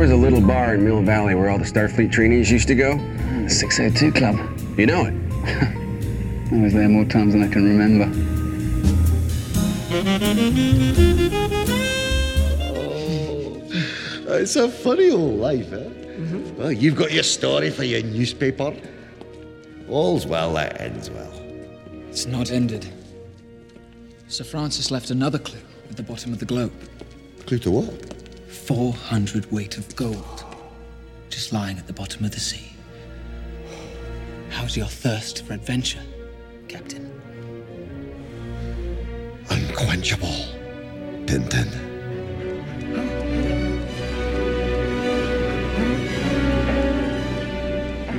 Was a little bar in Mill Valley where all the Starfleet trainees used to go. The 602 Club. You know it. I was there more times than I can remember. It's a funny old life, eh? Well, you've got your story for your newspaper. All's well that ends well. It's not ended. Sir Francis left another clue at the bottom of the globe. Clue to what? 400 weight of gold. Just lying at the bottom of the sea. How's your thirst for adventure, Captain? Unquenchable. Tintin.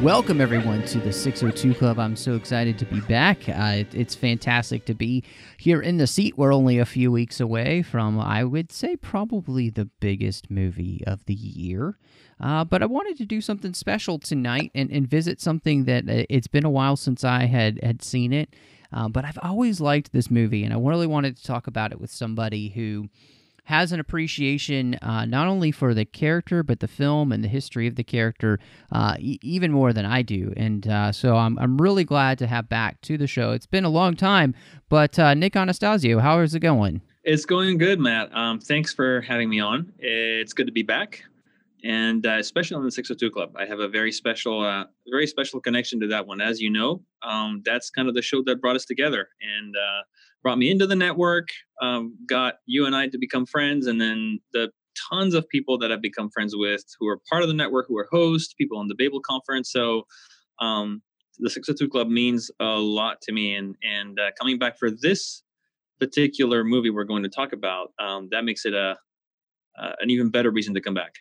Welcome, everyone, to the 602 Club. I'm so excited to be back. Uh, it's fantastic to be here in the seat. We're only a few weeks away from, I would say, probably the biggest movie of the year. Uh, but I wanted to do something special tonight and, and visit something that uh, it's been a while since I had, had seen it. Uh, but I've always liked this movie, and I really wanted to talk about it with somebody who has an appreciation uh, not only for the character but the film and the history of the character uh, e- even more than I do. And uh, so I'm I'm really glad to have back to the show. It's been a long time, but uh, Nic Anastassiou, how is it going? It's going good, Matt. Um, thanks for having me on. It's good to be back, and uh, especially on the 602 Club. I have a very special, uh, very special connection to that one. As you know, um, that's kind of the show that brought us together and uh, brought me into the network. Um, got you and I to become friends, and then the tons of people that I've become friends with who are part of the network, who are hosts, people on the Babel conference. So. Um, the 602 Club means a lot to me, and and uh, coming back for this particular movie we're going to talk about, um, that makes it a uh, an even better reason to come back.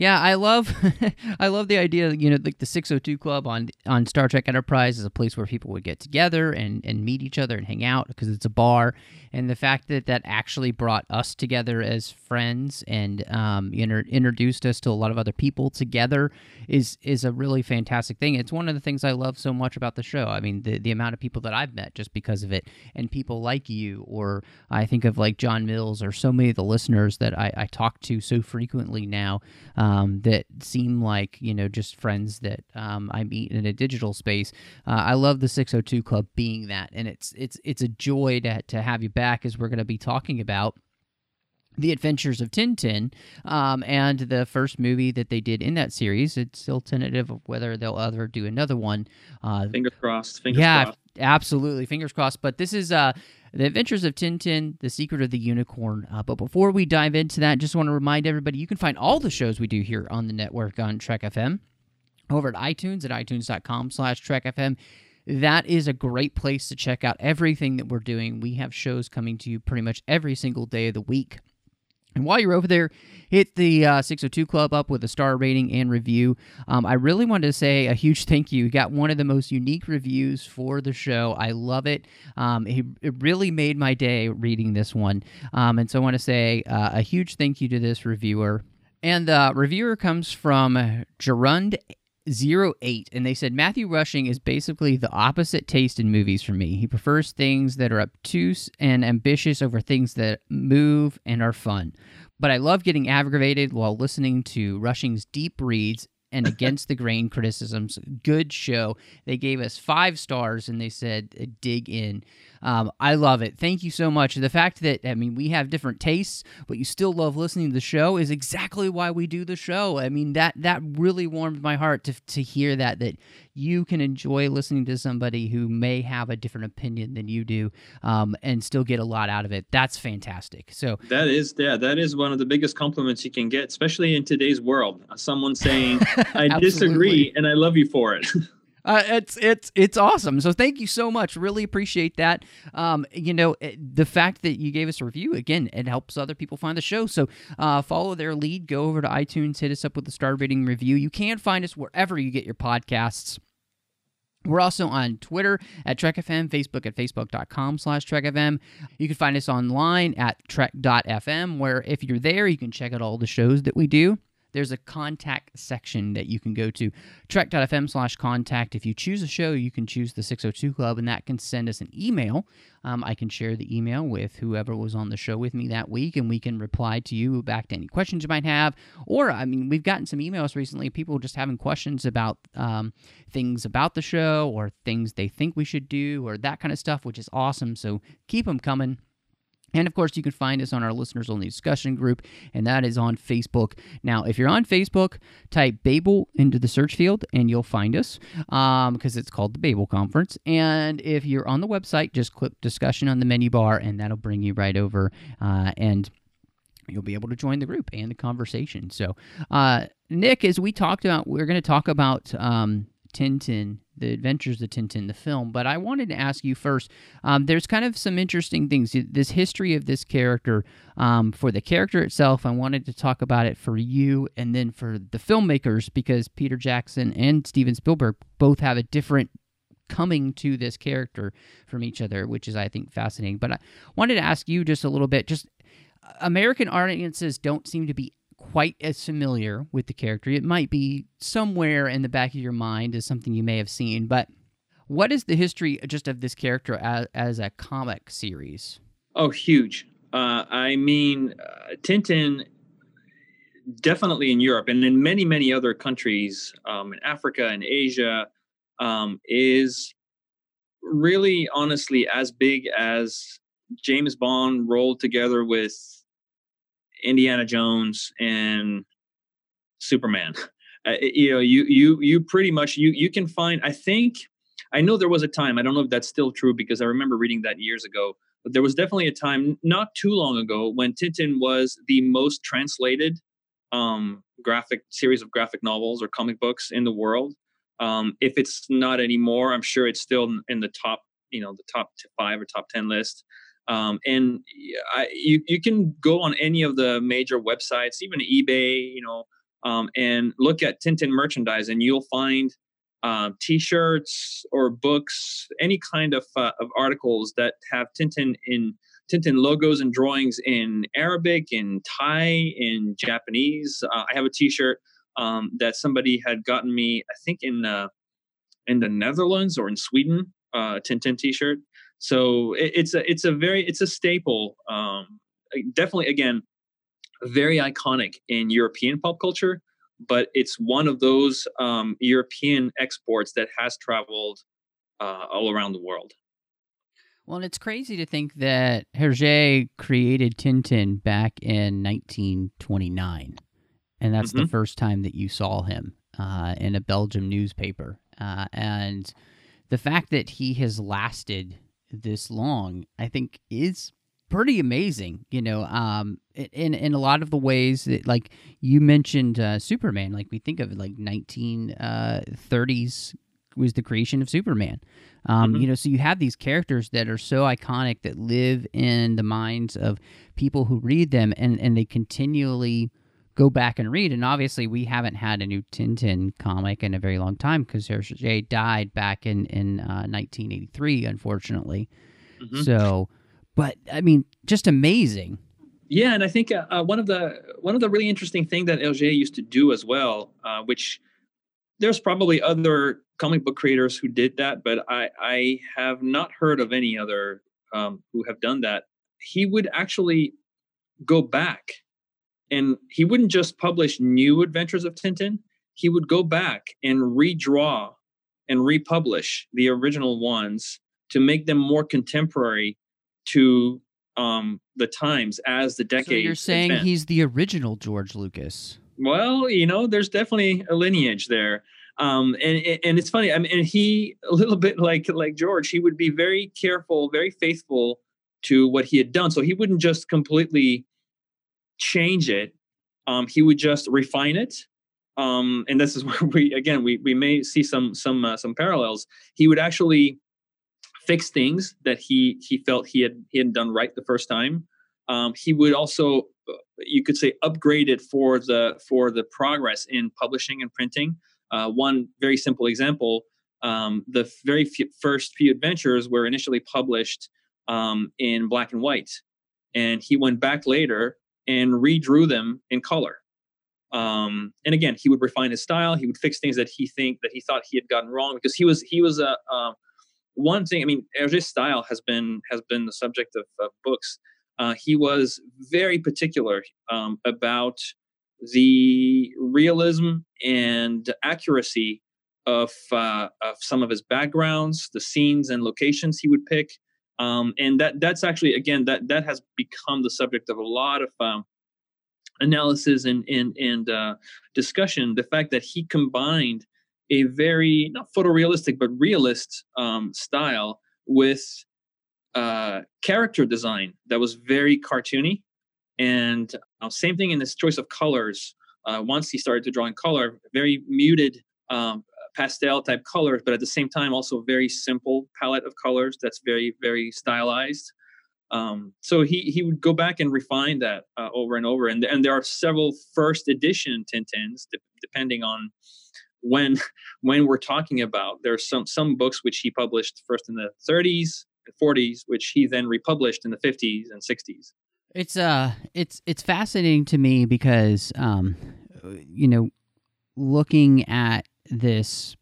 Yeah, I love I love the idea, you know, like the 602 Club on on Star Trek Enterprise is a place where people would get together and and meet each other and hang out because it's a bar, and the fact that that actually brought us together as friends and um, know, introduced us to a lot of other people together is is a really fantastic thing. It's one of the things I love so much about the show. I mean, the the amount of people that I've met just because of it, and people like you, or I think of like John Mills, or so many of the listeners that I, I talk to so frequently now um, that seem like you know just friends that um, I meet in a digital space. Uh, I love the 602 Club being that, and it's it's it's a joy to to have you back as we're going to be talking about the Adventures of Tintin, um, and the first movie that they did in that series. It's still tentative of whether they'll ever do another one. Uh, Fingers crossed. Fingers yeah, crossed. absolutely. Fingers crossed. But this is uh, the Adventures of Tintin: The Secret of the Unicorn. Uh, but before we dive into that, just want to remind everybody you can find all the shows we do here on the network on Trek FM over at iTunes at itunes.com slash Trek FM. That is a great place to check out everything that we're doing. We have shows coming to you pretty much every single day of the week. And while you're over there, hit the uh, 602 Club up with a star rating and review. Um, I really wanted to say a huge thank you. You got one of the most unique reviews for the show. I love it. Um, it, it really made my day reading this one. Um, and so I want to say uh, a huge thank you to this reviewer. And the reviewer comes from Gerund 08 and they said Matthew Rushing is basically the opposite taste in movies for me. He prefers things that are obtuse and ambitious over things that move and are fun. But I love getting aggravated while listening to Rushing's deep reads and against the grain criticisms. Good show. They gave us five stars and they said, uh, dig in. Um, I love it. Thank you so much. The fact that, I mean, we have different tastes, but you still love listening to the show is exactly why we do the show. I mean, that, that really warmed my heart to, to hear that, that you can enjoy listening to somebody who may have a different opinion than you do um, and still get a lot out of it. That's fantastic. So, That is yeah, that is one of the biggest compliments you can get, especially in today's world. Someone saying, "I disagree and I love you for it." Uh, it's it's it's awesome. So thank you so much. Really appreciate that. Um, you know, eh, the fact that you gave us a review again, it helps other people find the show. So uh, follow their lead. Go over to iTunes, hit us up with a star rating review. You can find us wherever you get your podcasts. We're also on Twitter at TrekFM, Facebook at facebook.com slash TrekFM. You can find us online at Trek.fm, where if you're there, you can check out all the shows that we do there's a contact section that you can go to. Trek.fm slash contact. If you choose a show you can choose the 602 club and that can send us an email. Um, i can share the email with whoever was on the show with me that week and we can reply to you back to any questions you might have. Or i mean we've gotten some emails recently people just having questions about um, things about the show or things they think we should do or that kind of stuff which is awesome. So keep them coming and of course, you can find us on our listeners only discussion group, and that is on Facebook. Now, if you're on Facebook, type Babel into the search field and you'll find us because um, it's called the Babel Conference. And if you're on the website, just click discussion on the menu bar, and that'll bring you right over. Uh, and you'll be able to join the group and the conversation. So, uh, Nic, as we talked about, we're going to talk about um, Tintin the Adventures of Tintin, the film. But I wanted to ask you first. Um, there's kind of some interesting things. This history of this character um, for the character itself. I wanted to talk about it for you, and then for the filmmakers because Peter Jackson and Steven Spielberg both have a different coming to this character from each other, which is I think fascinating. But I wanted to ask you just a little bit. Just American audiences don't seem to be quite as familiar with the character. It might be somewhere in the back of your mind as something you may have seen, but what is the history just of this character as, as a comic series? Oh, huge. Uh, I mean, uh, Tintin definitely in Europe and in many, many other countries um, in Africa and Asia um, is really honestly as big as James Bond rolled together with Indiana Jones and Superman. Uh, you know, you you you pretty much you you can find. I think I know there was a time. I don't know if that's still true because I remember reading that years ago. But there was definitely a time not too long ago when Tintin was the most translated um, graphic series of graphic novels or comic books in the world. Um, if it's not anymore, I'm sure it's still in the top, you know, the top five or top ten list. Um, and I, you you can go on any of the major websites, even eBay, you know, um, and look at Tintin merchandise, and you'll find uh, T-shirts or books, any kind of uh, of articles that have Tintin in Tintin logos and drawings in Arabic, in Thai, in Japanese. Uh, I have a T-shirt um, that somebody had gotten me, I think in uh, in the Netherlands or in Sweden, uh, Tintin T-shirt. So it, it's a it's a very it's a staple. Um, definitely, again, very iconic in European pop culture, but it's one of those um, European exports that has traveled uh, all around the world. Well, and it's crazy to think that Hergé created Tintin back in 1929, and that's mm-hmm. the first time that you saw him uh, in a Belgium newspaper. Uh, and the fact that he has lasted this long, I think is pretty amazing. You know, um, in in a lot of the ways that, like you mentioned, uh, Superman. Like we think of it, like nineteen uh, was the creation of Superman. Um, mm-hmm. You know, so you have these characters that are so iconic that live in the minds of people who read them, and and they continually go back and read. And obviously, we haven't had a new Tintin comic in a very long time because Hergé died back in in uh, 1983, unfortunately. Mm-hmm. So, but I mean, just amazing. Yeah, and I think uh, uh, one of the one of the really interesting thing that Hergé used to do as well, uh, which there's probably other comic book creators who did that, but I I have not heard of any other um, who have done that. He would actually go back and he wouldn't just publish new adventures of Tintin, he would go back and redraw and republish the original ones to make them more contemporary to um, the times as the decade. So you're saying advanced. he's the original George Lucas? Well, you know, there's definitely a lineage there. Um, and and it's funny. I mean, and he a little bit like like George. He would be very careful, very faithful to what he had done. So he wouldn't just completely change it. Um, he would just refine it um, and this is where we again we we may see some some uh, some parallels. He would actually fix things that he he felt he had he had done right the first time. Um, he would also uh, you could say upgrade it for the for the progress in publishing and printing. Uh, one very simple example: um, the very few, first few adventures were initially published um, in black and white, and he went back later and redrew them in color. Um, and again, he would refine his style. He would fix things that he think that he thought he had gotten wrong because he was he was a uh, one thing. I mean, Hergé's style has been has been the subject of, of books. Uh, he was very particular um, about the realism and accuracy of uh, of some of his backgrounds, the scenes and locations he would pick. Um, and that that's actually again that that has become the subject of a lot of um, analysis and and and uh, discussion. The fact that he combined a very not photorealistic but realist um, style with uh, character design that was very cartoony, and uh, same thing in his choice of colors. Uh, once he started to draw in color, very muted um, pastel type colors, but at the same time also very simple palette of colors that's very very stylized. Um, so he he would go back and refine that uh, over and over, and and there are several first edition Tintins de- depending on when when we're talking about. There's some some books which he published first in the 30s and 40s, which he then republished in the 50s and 60s. It's uh, it's it's fascinating to me because um, you know, looking at this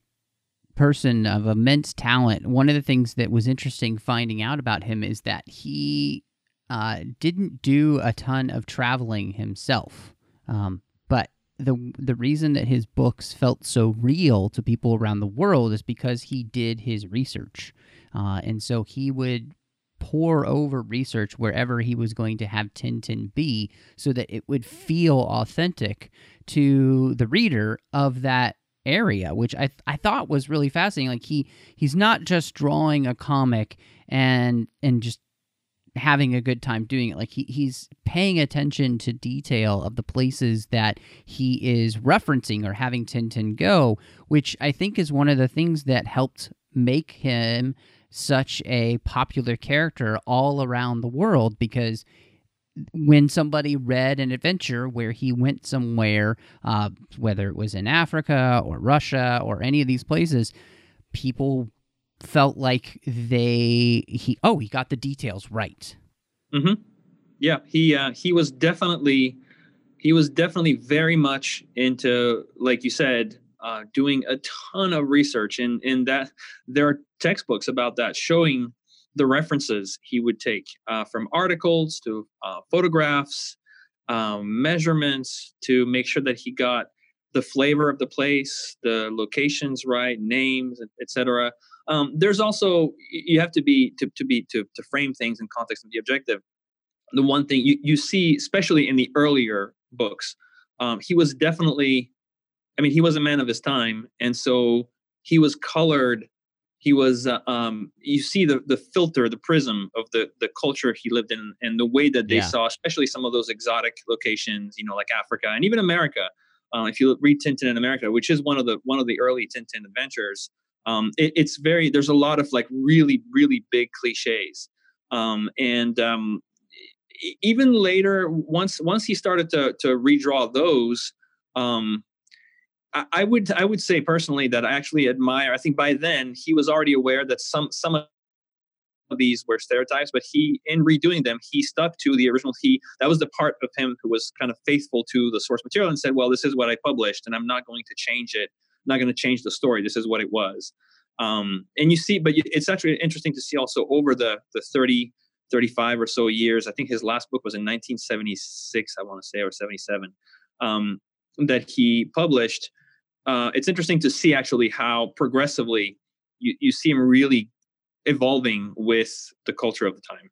person of immense talent, one of the things that was interesting finding out about him is that he uh, didn't do a ton of traveling himself. Um, but the the reason that his books felt so real to people around the world is because he did his research, uh, and so he would pour over research wherever he was going to have Tintin be, so that it would feel authentic to the reader of that area, which I I thought was really fascinating. Like he he's not just drawing a comic and and just having a good time doing it. Like he he's paying attention to detail of the places that he is referencing or having Tintin go, which I think is one of the things that helped make him such a popular character all around the world because when somebody read an adventure where he went somewhere, uh, whether it was in Africa or Russia or any of these places, people felt like they he oh he got the details right. Mm-hmm. Yeah, he uh, he was definitely he was definitely very much into like you said uh, doing a ton of research and in that there are textbooks about that showing the references he would take uh, from articles to uh, photographs, um, measurements to make sure that he got the flavor of the place, the locations right, names, etc. Um, there's also you have to be to, to be to, to frame things in context of the objective. The one thing you, you see, especially in the earlier books, um, he was definitely, I mean, he was a man of his time, and so he was colored he was uh, um, you see the the filter the prism of the the culture he lived in and the way that they yeah. saw especially some of those exotic locations you know like africa and even america uh, if you read tintin in america which is one of the one of the early tintin adventures um, it, it's very there's a lot of like really really big cliches um, and um, even later once once he started to to redraw those um, I would I would say personally that I actually admire. I think by then he was already aware that some some of these were stereotypes, but he in redoing them he stuck to the original. He that was the part of him who was kind of faithful to the source material and said, "Well, this is what I published, and I'm not going to change it. I'm not going to change the story. This is what it was." Um, and you see, but it's actually interesting to see also over the the 30, 35 or so years. I think his last book was in 1976, I want to say, or 77. Um, that he published, uh, it's interesting to see actually how progressively you, you see him really evolving with the culture of the time.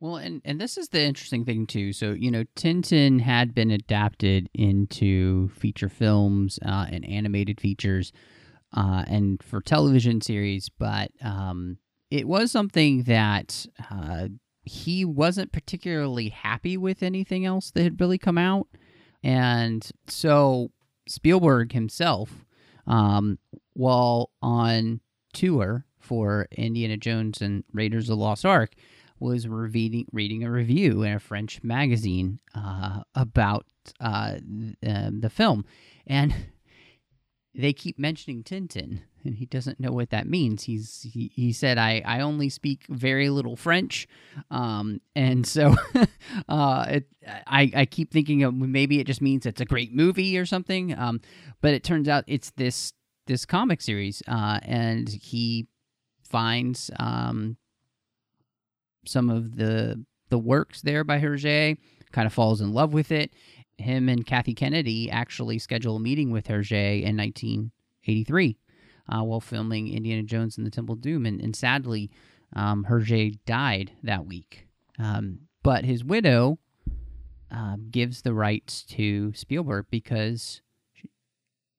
Well, and, and this is the interesting thing too. So you know, Tintin had been adapted into feature films uh, and animated features, uh, and for television series, but um, it was something that uh, he wasn't particularly happy with anything else that had really come out. And so Spielberg himself, um, while on tour for Indiana Jones and Raiders of the Lost Ark, was reading reading a review in a French magazine uh, about uh, um, the film, and they keep mentioning Tintin, and he doesn't know what that means. He's he, he said, "I I only speak very little French," um, and so uh, it, I I keep thinking of maybe it just means it's a great movie or something. Um, but it turns out it's this this comic series, uh, and he finds um some of the the works there by Hergé, kind of falls in love with it. Him and Kathy Kennedy actually schedule a meeting with Hergé in 1983 uh, while filming Indiana Jones and the Temple Doom, and, and sadly, um, Hergé died that week. Um, but his widow uh, gives the rights to Spielberg because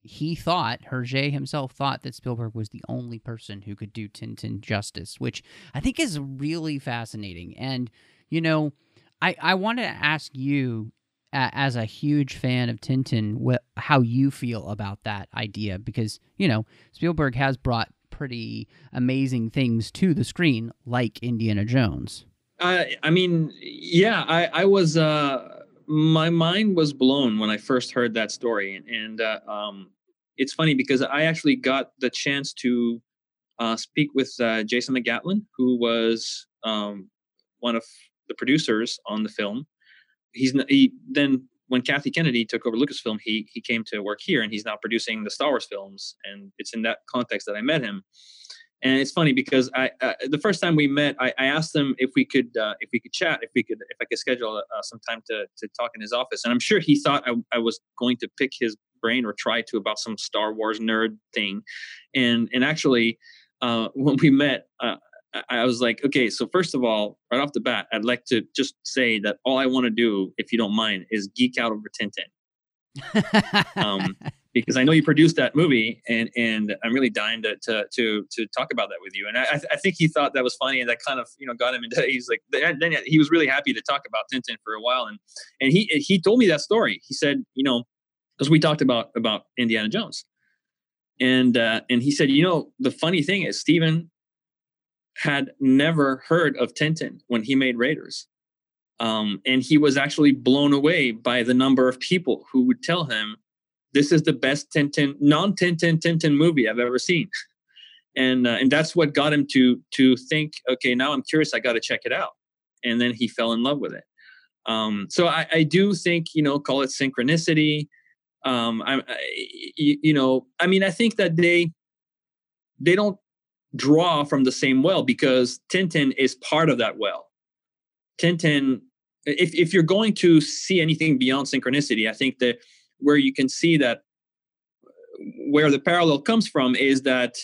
he thought, Hergé himself thought that Spielberg was the only person who could do Tintin justice, which I think is really fascinating. And, you know, I, I want to ask you, as a huge fan of Tintin, what, how you feel about that idea, because, you know, Spielberg has brought pretty amazing things to the screen, like Indiana Jones. I mean, yeah, I, I was, uh, my mind was blown when I first heard that story. And, uh, um, it's funny because I actually got the chance to uh, speak with uh, Jason McGatlin, who was um, one of the producers on the film. He's he then when Kathy Kennedy took over Lucasfilm, he he came to work here, and he's now producing the Star Wars films. And it's in that context that I met him. And it's funny because I uh, the first time we met, I, I asked him if we could uh, if we could chat, if we could if I could schedule uh, some time to to talk in his office. And I'm sure he thought I, I was going to pick his brain or try to about some Star Wars nerd thing. And and actually, uh, when we met, uh, I was like, okay, so first of all, right off the bat, I'd like to just say that all I want to do, if you don't mind, is geek out over Tintin. um, because I know you produced that movie, and and I'm really dying to to to, to talk about that with you. And I, I think he thought that was funny, and that kind of you know got him into. He's like, then he was really happy to talk about Tintin for a while, and and he he told me that story. He said, you know, because we talked about about Indiana Jones, and uh, and he said, you know, the funny thing is Steven had never heard of Tintin when he made Raiders, um, and he was actually blown away by the number of people who would tell him, "This is the best Tintin non Tintin Tintin movie I've ever seen." and uh, and that's what got him to to think, okay, now I'm curious, I got to check it out, and then he fell in love with it. Um, so I, I do think you know, call it synchronicity um I, I you, you know i mean i think that they they don't draw from the same well because tintin is part of that well. Tintin if, if you're going to see anything beyond synchronicity i think that where you can see that where the parallel comes from is that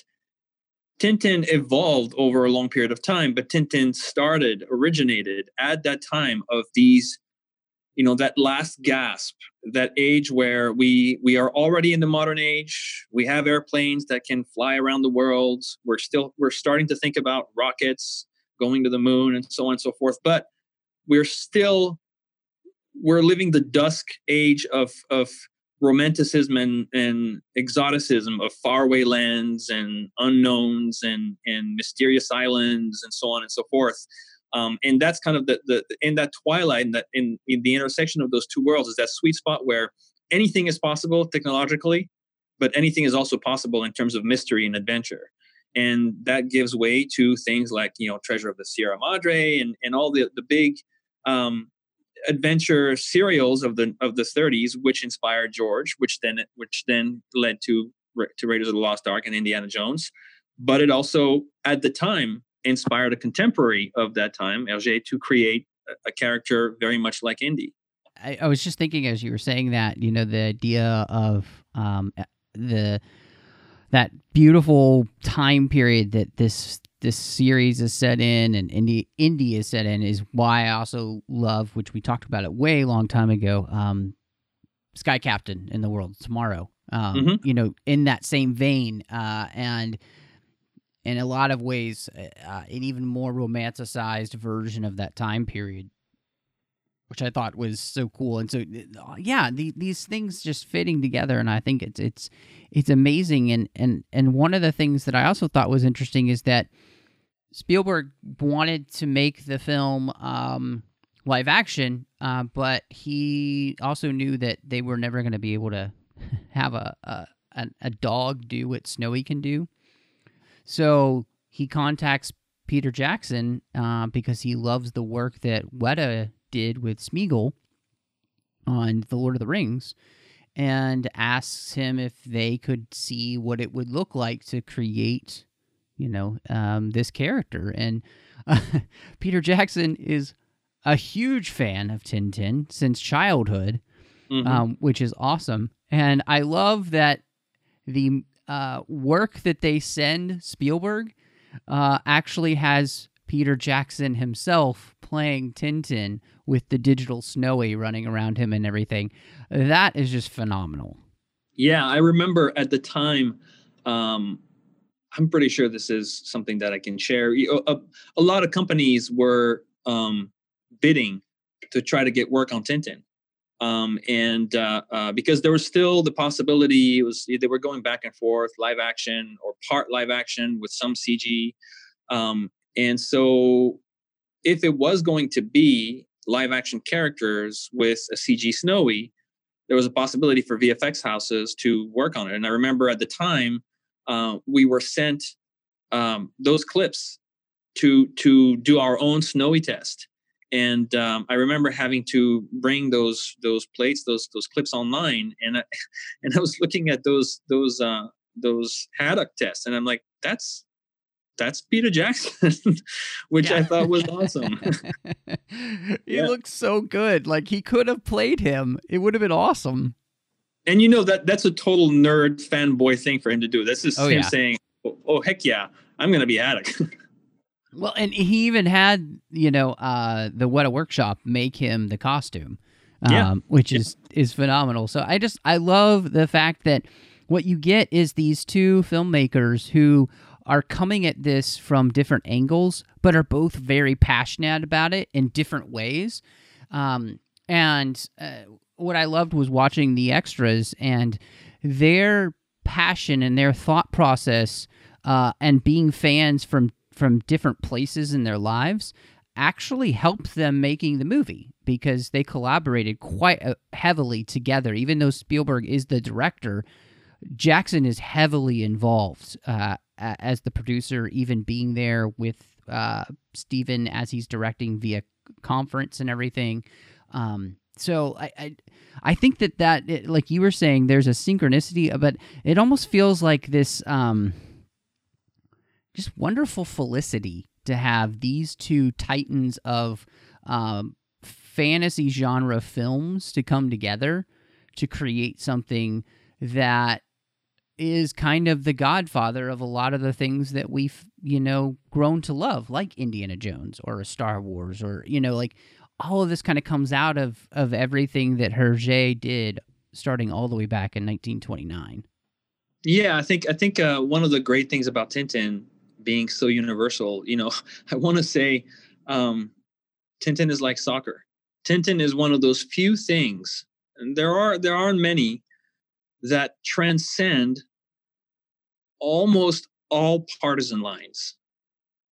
Tintin evolved over a long period of time, but Tintin started, originated at that time of these you know that last gasp that age where we we are already in the modern age we have airplanes that can fly around the world we're still we're starting to think about rockets going to the moon and so on and so forth but we're still we're living the dusk age of of romanticism and, and exoticism of faraway lands and unknowns and and mysterious islands and so on and so forth um, and that's kind of the, the in that twilight in that in, in the intersection of those two worlds is that sweet spot where anything is possible technologically but anything is also possible in terms of mystery and adventure. And that gives way to things like you know treasure of the sierra madre and, and all the, the big um, adventure serials of the of the 30s which inspired george which then which then led to to raiders of the lost ark and indiana jones. But it also at the time inspired a contemporary of that time, Hergé, to create a, character very much like Indy. I, I, was just thinking as you were saying that, you know, the idea of um, the that beautiful time period that this this series is set in and Indy Indy is set in is why I also love, which we talked about it way long time ago, um, Sky Captain in the World Tomorrow. Um, mm-hmm. You know, in that same vein, uh, and in a lot of ways uh, uh, an even more romanticized version of that time period. which I thought was so cool. And so, uh, yeah, the, these things just fitting together, and I think it's it's it's amazing. And and and one of the things that I also thought was interesting is that Spielberg wanted to make the film um, live action, uh, but he also knew that they were never going to be able to have a, a a dog do what Snowy can do. So he contacts Peter Jackson uh, because he loves the work that Weta did with Smeagol on The Lord of the Rings and asks him if they could see what it would look like to create, you know, um, this character. And uh, Peter Jackson is a huge fan of Tintin since childhood, mm-hmm. um, which is awesome. And I love that the uh, work that they send Spielberg uh, actually has Peter Jackson himself playing Tintin with the digital Snowy running around him and everything. That is just phenomenal. Yeah, I remember at the time. Um, I'm pretty sure this is something that I can share. A, a lot of companies were um, bidding to try to get work on Tintin. Um, and uh, uh, because there was still the possibility, it was they were going back and forth, live action or part live action with some CG. Um, and so, if it was going to be live action characters with a CG Snowy, there was a possibility for VFX houses to work on it. And I remember at the time, uh, we were sent um, those clips to to do our own Snowy test. And um, I remember having to bring those those plates, those those clips online, and I, and I was looking at those those uh, those haddock tests, and I'm like, that's that's Peter Jackson, which yeah. I thought was awesome. he yeah. looks so good. Like he could have played him. It would have been awesome. And you know that that's a total nerd fanboy thing for him to do. This is oh, him yeah. saying, oh, "Oh heck yeah, I'm gonna be Haddock." Well, and he even had you know uh, the Weta Workshop make him the costume, um, yeah. which is is phenomenal. So I just I love the fact that what you get is these two filmmakers who are coming at this from different angles, but are both very passionate about it in different ways. Um, and uh, what I loved was watching the extras and their passion and their thought process uh, and being fans from from different places in their lives actually helped them making the movie because they collaborated quite uh, heavily together even though spielberg is the director jackson is heavily involved uh, as the producer, even being there with uh, Steven as he's directing via conference and everything. Um, so I, I, I think that that it, like you were saying, there's a synchronicity, but it almost feels like this um, just wonderful felicity to have these two titans of um, fantasy genre films to come together to create something that is kind of the godfather of a lot of the things that we've, you know, grown to love, like Indiana Jones or Star Wars or, you know, like all of this kind of comes out of of everything that Hergé did starting all the way back in 1929. Yeah, I think I think uh, one of the great things about Tintin being so universal, you know, I want to say um, Tintin is like soccer. Tintin is one of those few things, and there are there aren't many that transcend almost all partisan lines.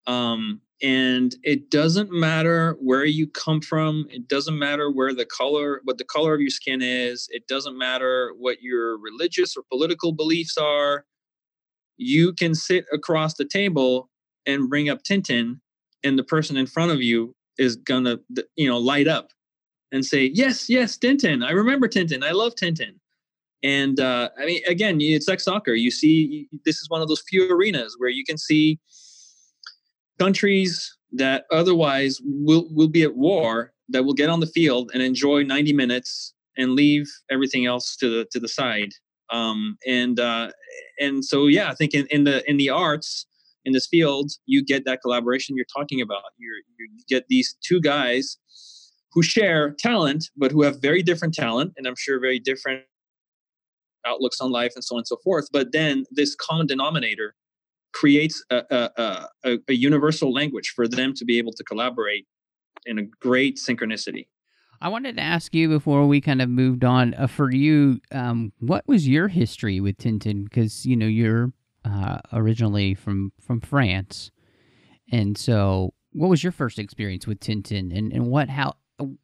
Um, and it doesn't matter where you come from. It doesn't matter where the color, what the color of your skin is. It doesn't matter what your religious or political beliefs are. You can sit across the table and bring up Tintin, and the person in front of you is gonna, you know, light up and say, "Yes, yes, Tintin. I remember Tintin. I love Tintin." And uh, I mean, again, it's like soccer. You see, this is one of those few arenas where you can see countries that otherwise will will be at war that will get on the field and enjoy 90 minutes and leave everything else to the to the side. Um, and uh, and so yeah, I think in, in the in the arts in this field, you get that collaboration you're talking about. You're, you get these two guys who share talent, but who have very different talent, and I'm sure very different outlooks on life and so on and so forth but then this common denominator creates a, a, a, a universal language for them to be able to collaborate in a great synchronicity I wanted to ask you before we kind of moved on. Uh, for you, um, what was your history with Tintin? Because you know you're uh, originally from from France, and so what was your first experience with Tintin? And and what how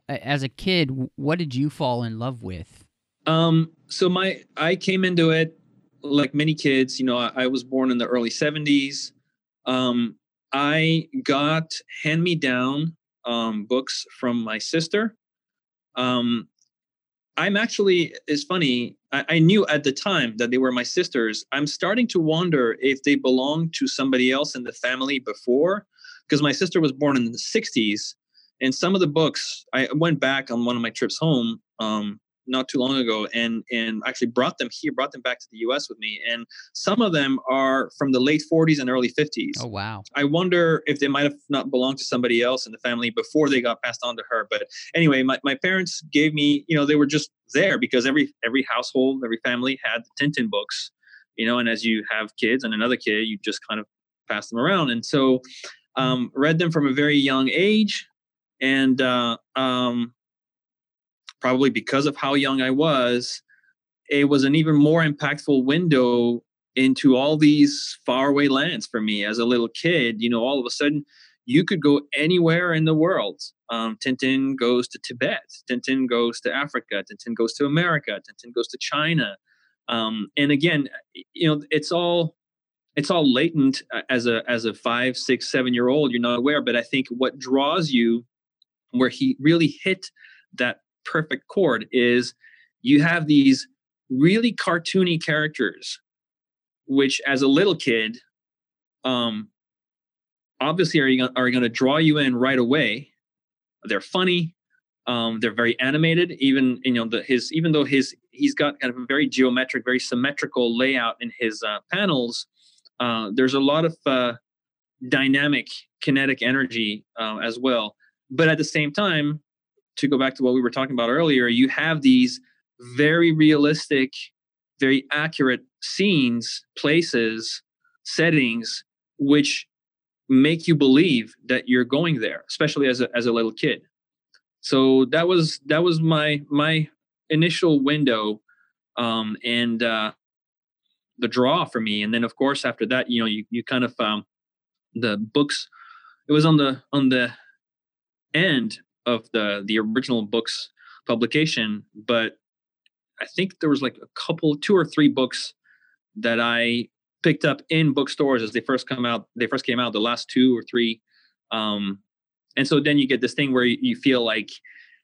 as a kid, what did you fall in love with? Um, so my I came into it like many kids. You know, I, I was born in the early '70s. Um, I got hand me down um, books from my sister um, I'm actually, it's funny, I, I, knew at the time that they were my sisters. I'm starting to wonder if they belonged to somebody else in the family before, because my sister was born in the 60s. And some of the books, I went back on one of my trips home. Um, not too long ago and and actually brought them here brought them back to the US with me and some of them are from the late 40s and early 50s. Oh wow. I wonder if they might have not belonged to somebody else in the family before they got passed on to her but anyway my, my parents gave me you know they were just there because every every household every family had Tintin books you know and as you have kids and another kid you just kind of pass them around and so um, read them from a very young age and uh, um, probably because of how young I was, it was an even more impactful window into all these faraway lands for me as a little kid. You know, all of a sudden, you could go anywhere in the world. Um, Tintin goes to Tibet. Tintin goes to Africa. Tintin goes to America. Tintin goes to China. Um, and again, you know, it's all it's all latent uh, as a as a five, six, seven year old. You're not aware, but I think what draws you, where he really hit that perfect chord is you have these really cartoony characters which as a little kid um obviously are, are going to draw you in right away. They're funny um they're very animated even you know the his even though his he's got kind of a very geometric very symmetrical layout in his uh, panels uh there's a lot of uh dynamic kinetic energy uh, as well. But at the same time to go back to what we were talking about earlier, you have these very realistic, very accurate scenes, places, settings, which make you believe that you're going there, especially as a as a little kid. So that was that was my my initial window, um, and uh, the draw for me. And then of course after that, you know, you you kind of um, the books. It was on the on the end of the the original book's publication, but I think there was like a couple, two or three books that I picked up in bookstores as they first come out. They first came out, the last two or three, um, and so then you get this thing where you, feel like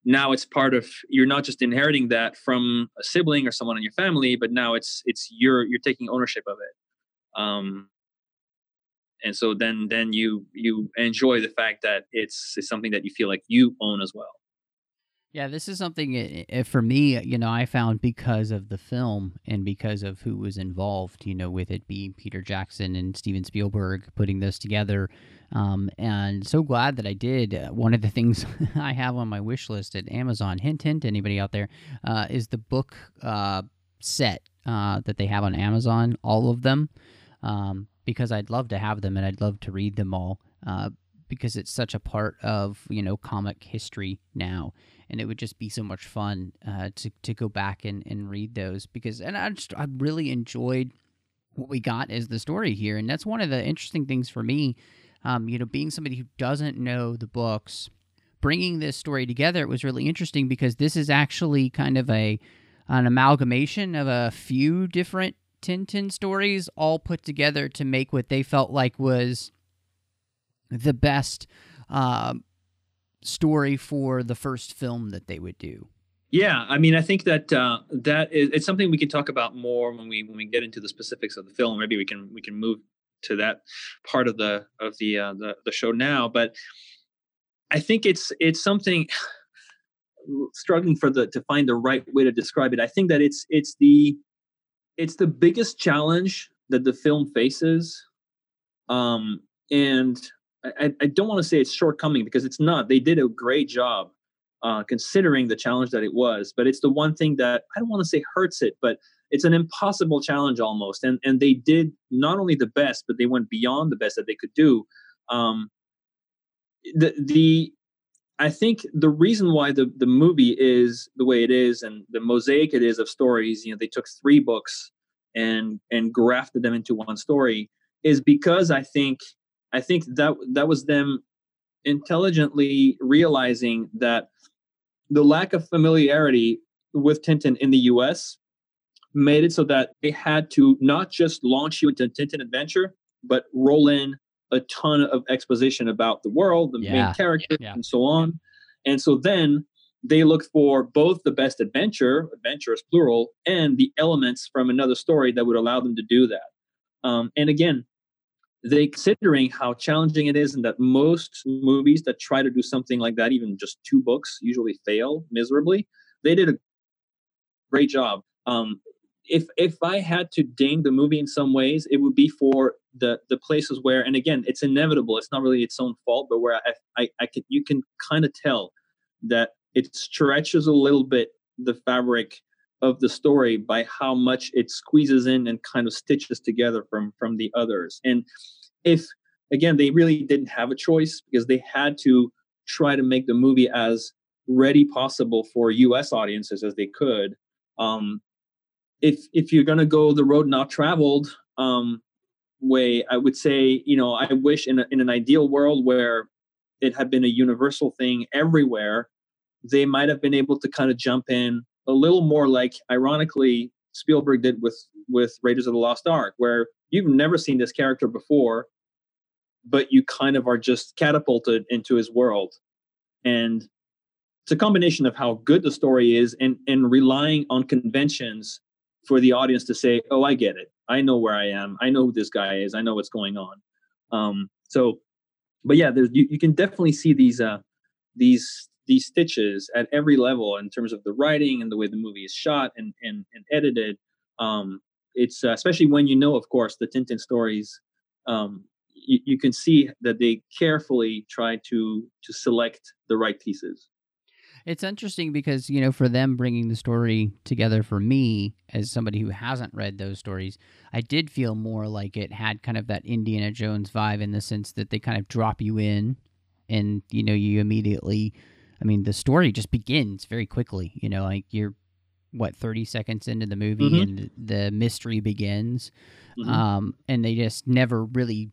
now it's part of you're not just inheriting that from a sibling or someone in your family, but now it's it's you're you're taking ownership of it. Um, and so then then you you enjoy the fact that it's, it's something that you feel like you own as well. Yeah this is something for me you know i found because of the film and because of who was involved you know with it being peter jackson and steven spielberg putting this together. Um, and so glad that i did. Uh, one of the things i have on my wish list at amazon hint hint anybody out there uh, is the book uh, set uh, that they have on amazon all of them. Um, because I'd love to have them and I'd love to read them all uh, because it's such a part of you know comic history now, and it would just be so much fun uh, to to go back and, and read those because and I just I really enjoyed what we got as the story here, and that's one of the interesting things for me. Um, you know, being somebody who doesn't know the books, bringing this story together, it was really interesting because this is actually kind of a an amalgamation of a few different Tintin stories all put together to make what they felt like was the best uh, story for the first film that they would do. Yeah, I mean, I think that uh, that is it's something we can talk about more when we when we get into the specifics of the film. Maybe we can we can move to that part of the of the uh, the, the show now. But I think it's it's something struggling for the to find the right way to describe it. I think that it's it's the it's the biggest challenge that the film faces um and i, I don't want to say it's shortcoming because it's not. They did a great job uh, considering the challenge that it was but it's the one thing that i don't want to say hurts it but it's an impossible challenge almost and and they did not only the best but they went beyond the best that they could do. Um the the I think the reason why the the movie is the way it is and the mosaic it is of stories, you know, they took three books and and grafted them into one story is because I think I think that that was them intelligently realizing that the lack of familiarity with Tintin in the US made it so that they had to not just launch you into Tintin adventure, but roll in a ton of exposition about the world, the Yeah. main character, Yeah. and so on. And so then they looked for both the best adventure, adventurous plural, and the elements from another story that would allow them to do that. Um, and again, they considering how challenging it is, and that most movies that try to do something like that, even just two books, usually fail miserably. They did a great job. Um, if if I had to ding the movie in some ways, it would be for the the places where, and again, it's inevitable. It's not really its own fault, but where I I, I can you can kind of tell that it stretches a little bit the fabric of the story by how much it squeezes in and kind of stitches together from from the others. And if again they really didn't have a choice because they had to try to make the movie as ready possible for US audiences as they could. Um, if if you're gonna go the road not traveled um, way, I would say you know I wish in a, in an ideal world where it had been a universal thing everywhere, they might have been able to kind of jump in a little more like ironically Spielberg did with with Raiders of the Lost Ark, where you've never seen this character before, but you kind of are just catapulted into his world. And it's a combination of how good the story is and and relying on conventions for the audience to say, "Oh, I get it. I know where I am. I know who this guy is. I know what's going on." Um, so, but yeah, there's you, you can definitely see these uh, these these stitches at every level in terms of the writing and the way the movie is shot and and, and edited. Um, it's uh, especially when you know, of course, the Tintin stories. Um, you, you can see that they carefully try to to select the right pieces. It's interesting because, you know, for them bringing the story together for me, as somebody who hasn't read those stories, I did feel more like it had kind of that Indiana Jones vibe in the sense that they kind of drop you in and, you know, you immediately, I mean, the story just begins very quickly, you know, like you're, what, 30 seconds into the movie Mhm. and the mystery begins. Mhm. Um, and they just never really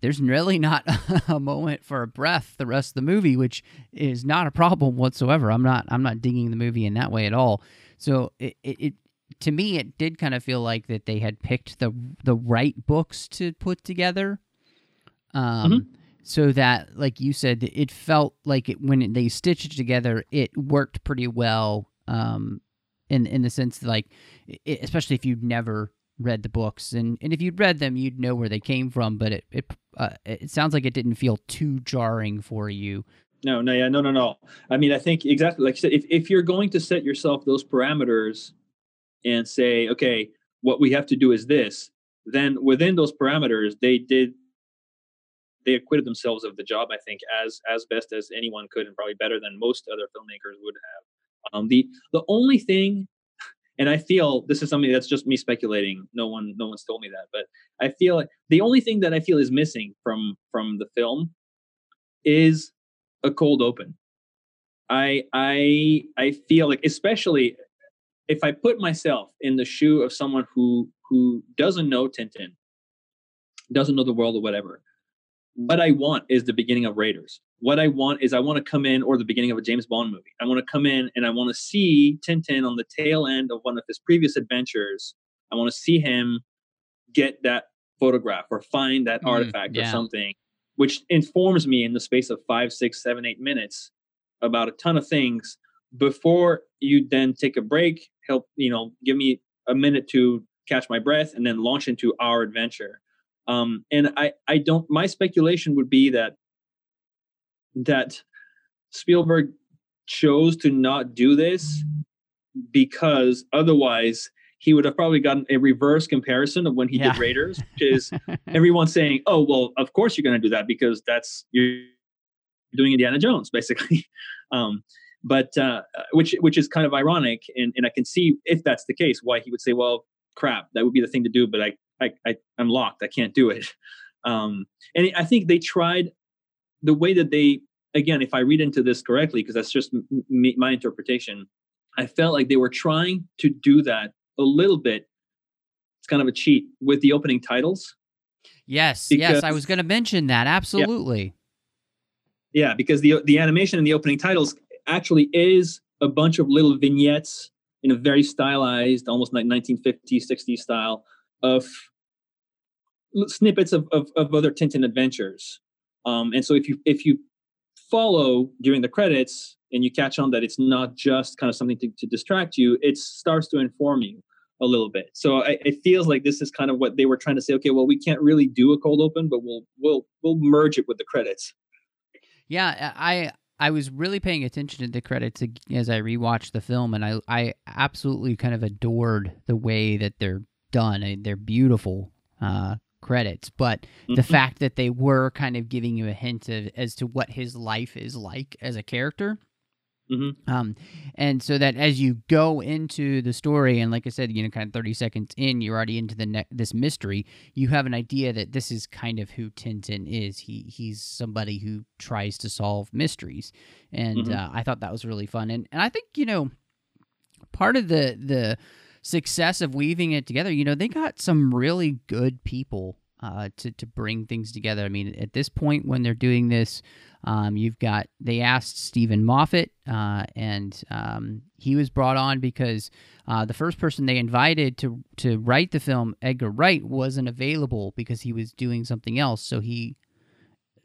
there's really not a moment for a breath the rest of the movie which is not a problem whatsoever. I'm not i'm not dinging the movie in that way at all. So it, it, it to me it did kind of feel like that they had picked the the right books to put together. Um so that like you said it felt like it when they stitched it together it worked pretty well um in in the sense that, like i especially if you'd never read the books and, and if you'd read them you'd know where they came from but it it, uh, it sounds like it didn't feel too jarring for you No, no, yeah, no, no, no. I mean, I think exactly like you said, if, if you're going to set yourself those parameters and say, okay, what we have to do is this, then within those parameters, they did they acquitted themselves of the job, I think, as as best as anyone could, and probably better than most other filmmakers would have. Um, the the only thing, and I feel this is something that's just me speculating. No one no one's told me that, but I feel the only thing that I feel is missing from from the film is a cold open. I I I feel like especially if I put myself in the shoe of someone who who doesn't know Tintin, doesn't know the world or whatever, what I want is the beginning of Raiders. What I want is I want to come in or the beginning of a James Bond movie. I want to come in and I want to see Tintin on the tail end of one of his previous adventures. I want to see him get that photograph or find that Mm, artifact or something, which informs me in the space of five, six, seven, eight minutes about a ton of things before you then take a break, help, you know, give me a minute to catch my breath and then launch into our adventure. Um, and I, I don't, my speculation would be that, that Spielberg chose to not do this because otherwise he would have probably gotten a reverse comparison of when he Yeah. did Raiders, which is everyone saying, "Oh, well, of course you're going to do that because that's you're doing Indiana Jones, basically." um, but uh, which which is kind of ironic, and, and I can see if that's the case why he would say, "Well, crap, that would be the thing to do," but I I, I I'm locked, I can't do it. Um, and I think they tried the way that they again, if I read into this correctly, because that's just m- m- my interpretation, I felt like they were trying to do that a little bit. It's kind of a cheat with the opening titles. Yes, yes, I was going to mention that. Absolutely. Yeah, because the the animation in the opening titles actually is a bunch of little vignettes in a very stylized, almost like 1950s, 60s style of snippets of, of, of other Tintin adventures. Um, and so if you if you follow during the credits and you catch on that it's not just kind of something to, to distract you, it starts to inform you a little bit. So I, it feels like this is kind of what they were trying to say. Okay, well, we can't really do a cold open, but we'll we'll we'll merge it with the credits. Yeah, I I was really paying attention to the credits as I rewatched the film, and I I absolutely kind of adored the way that they're done. They're beautiful uh, credits, but the Mhm. fact that they were kind of giving you a hint of as to what his life is like as a character. Mhm. Um, and so that as you go into the story, and like I said, you know, kind of thirty seconds in, you're already into the ne- this mystery. You have an idea that this is kind of who Tintin is. He he's somebody who tries to solve mysteries, and Mhm. uh, I thought that was really fun. And and I think you know, part of the the success of weaving it together, you know, they got some really good people uh, to to bring things together. I mean, at this point when they're doing this, um, you've got they asked Steven Moffat, uh, and um, he was brought on because uh, the first person they invited to to write the film, Edgar Wright, wasn't available because he was doing something else. So he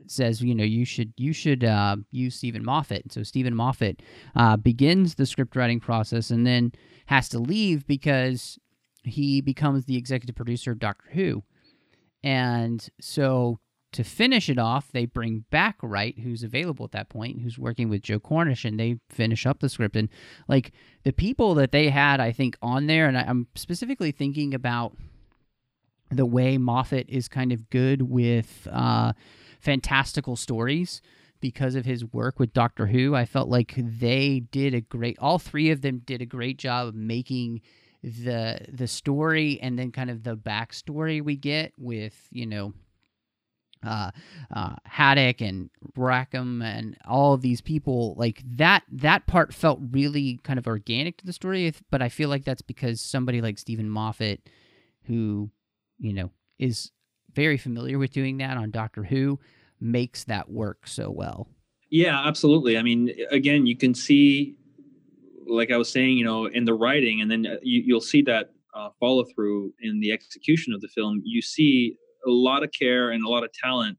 says, you know, you should you should uh, use Steven Moffat. So Steven Moffat uh, begins the script writing process and then has to leave because he becomes the executive producer of Doctor Who. And so to finish it off, they bring back Wright, who's available at that point, who's working with Joe Cornish, and they finish up the script. And like the people that they had, I think, on there, and I'm specifically thinking about the way Moffat is kind of good with uh, fantastical stories because of his work with Doctor Who. I felt like they did a great. All three of them did a great job of making the the story and then kind of the backstory we get with you know uh, uh, Haddock and Rackham and all of these people like that that part felt really kind of organic to the story but I feel like that's because somebody like Steven Moffat who you know is very familiar with doing that on Doctor Who makes that work so well. Yeah, absolutely. I mean, again, you can see, like I was saying, you know, in the writing, and then uh, you, you'll see that uh, follow through in the execution of the film. You see a lot of care and a lot of talent,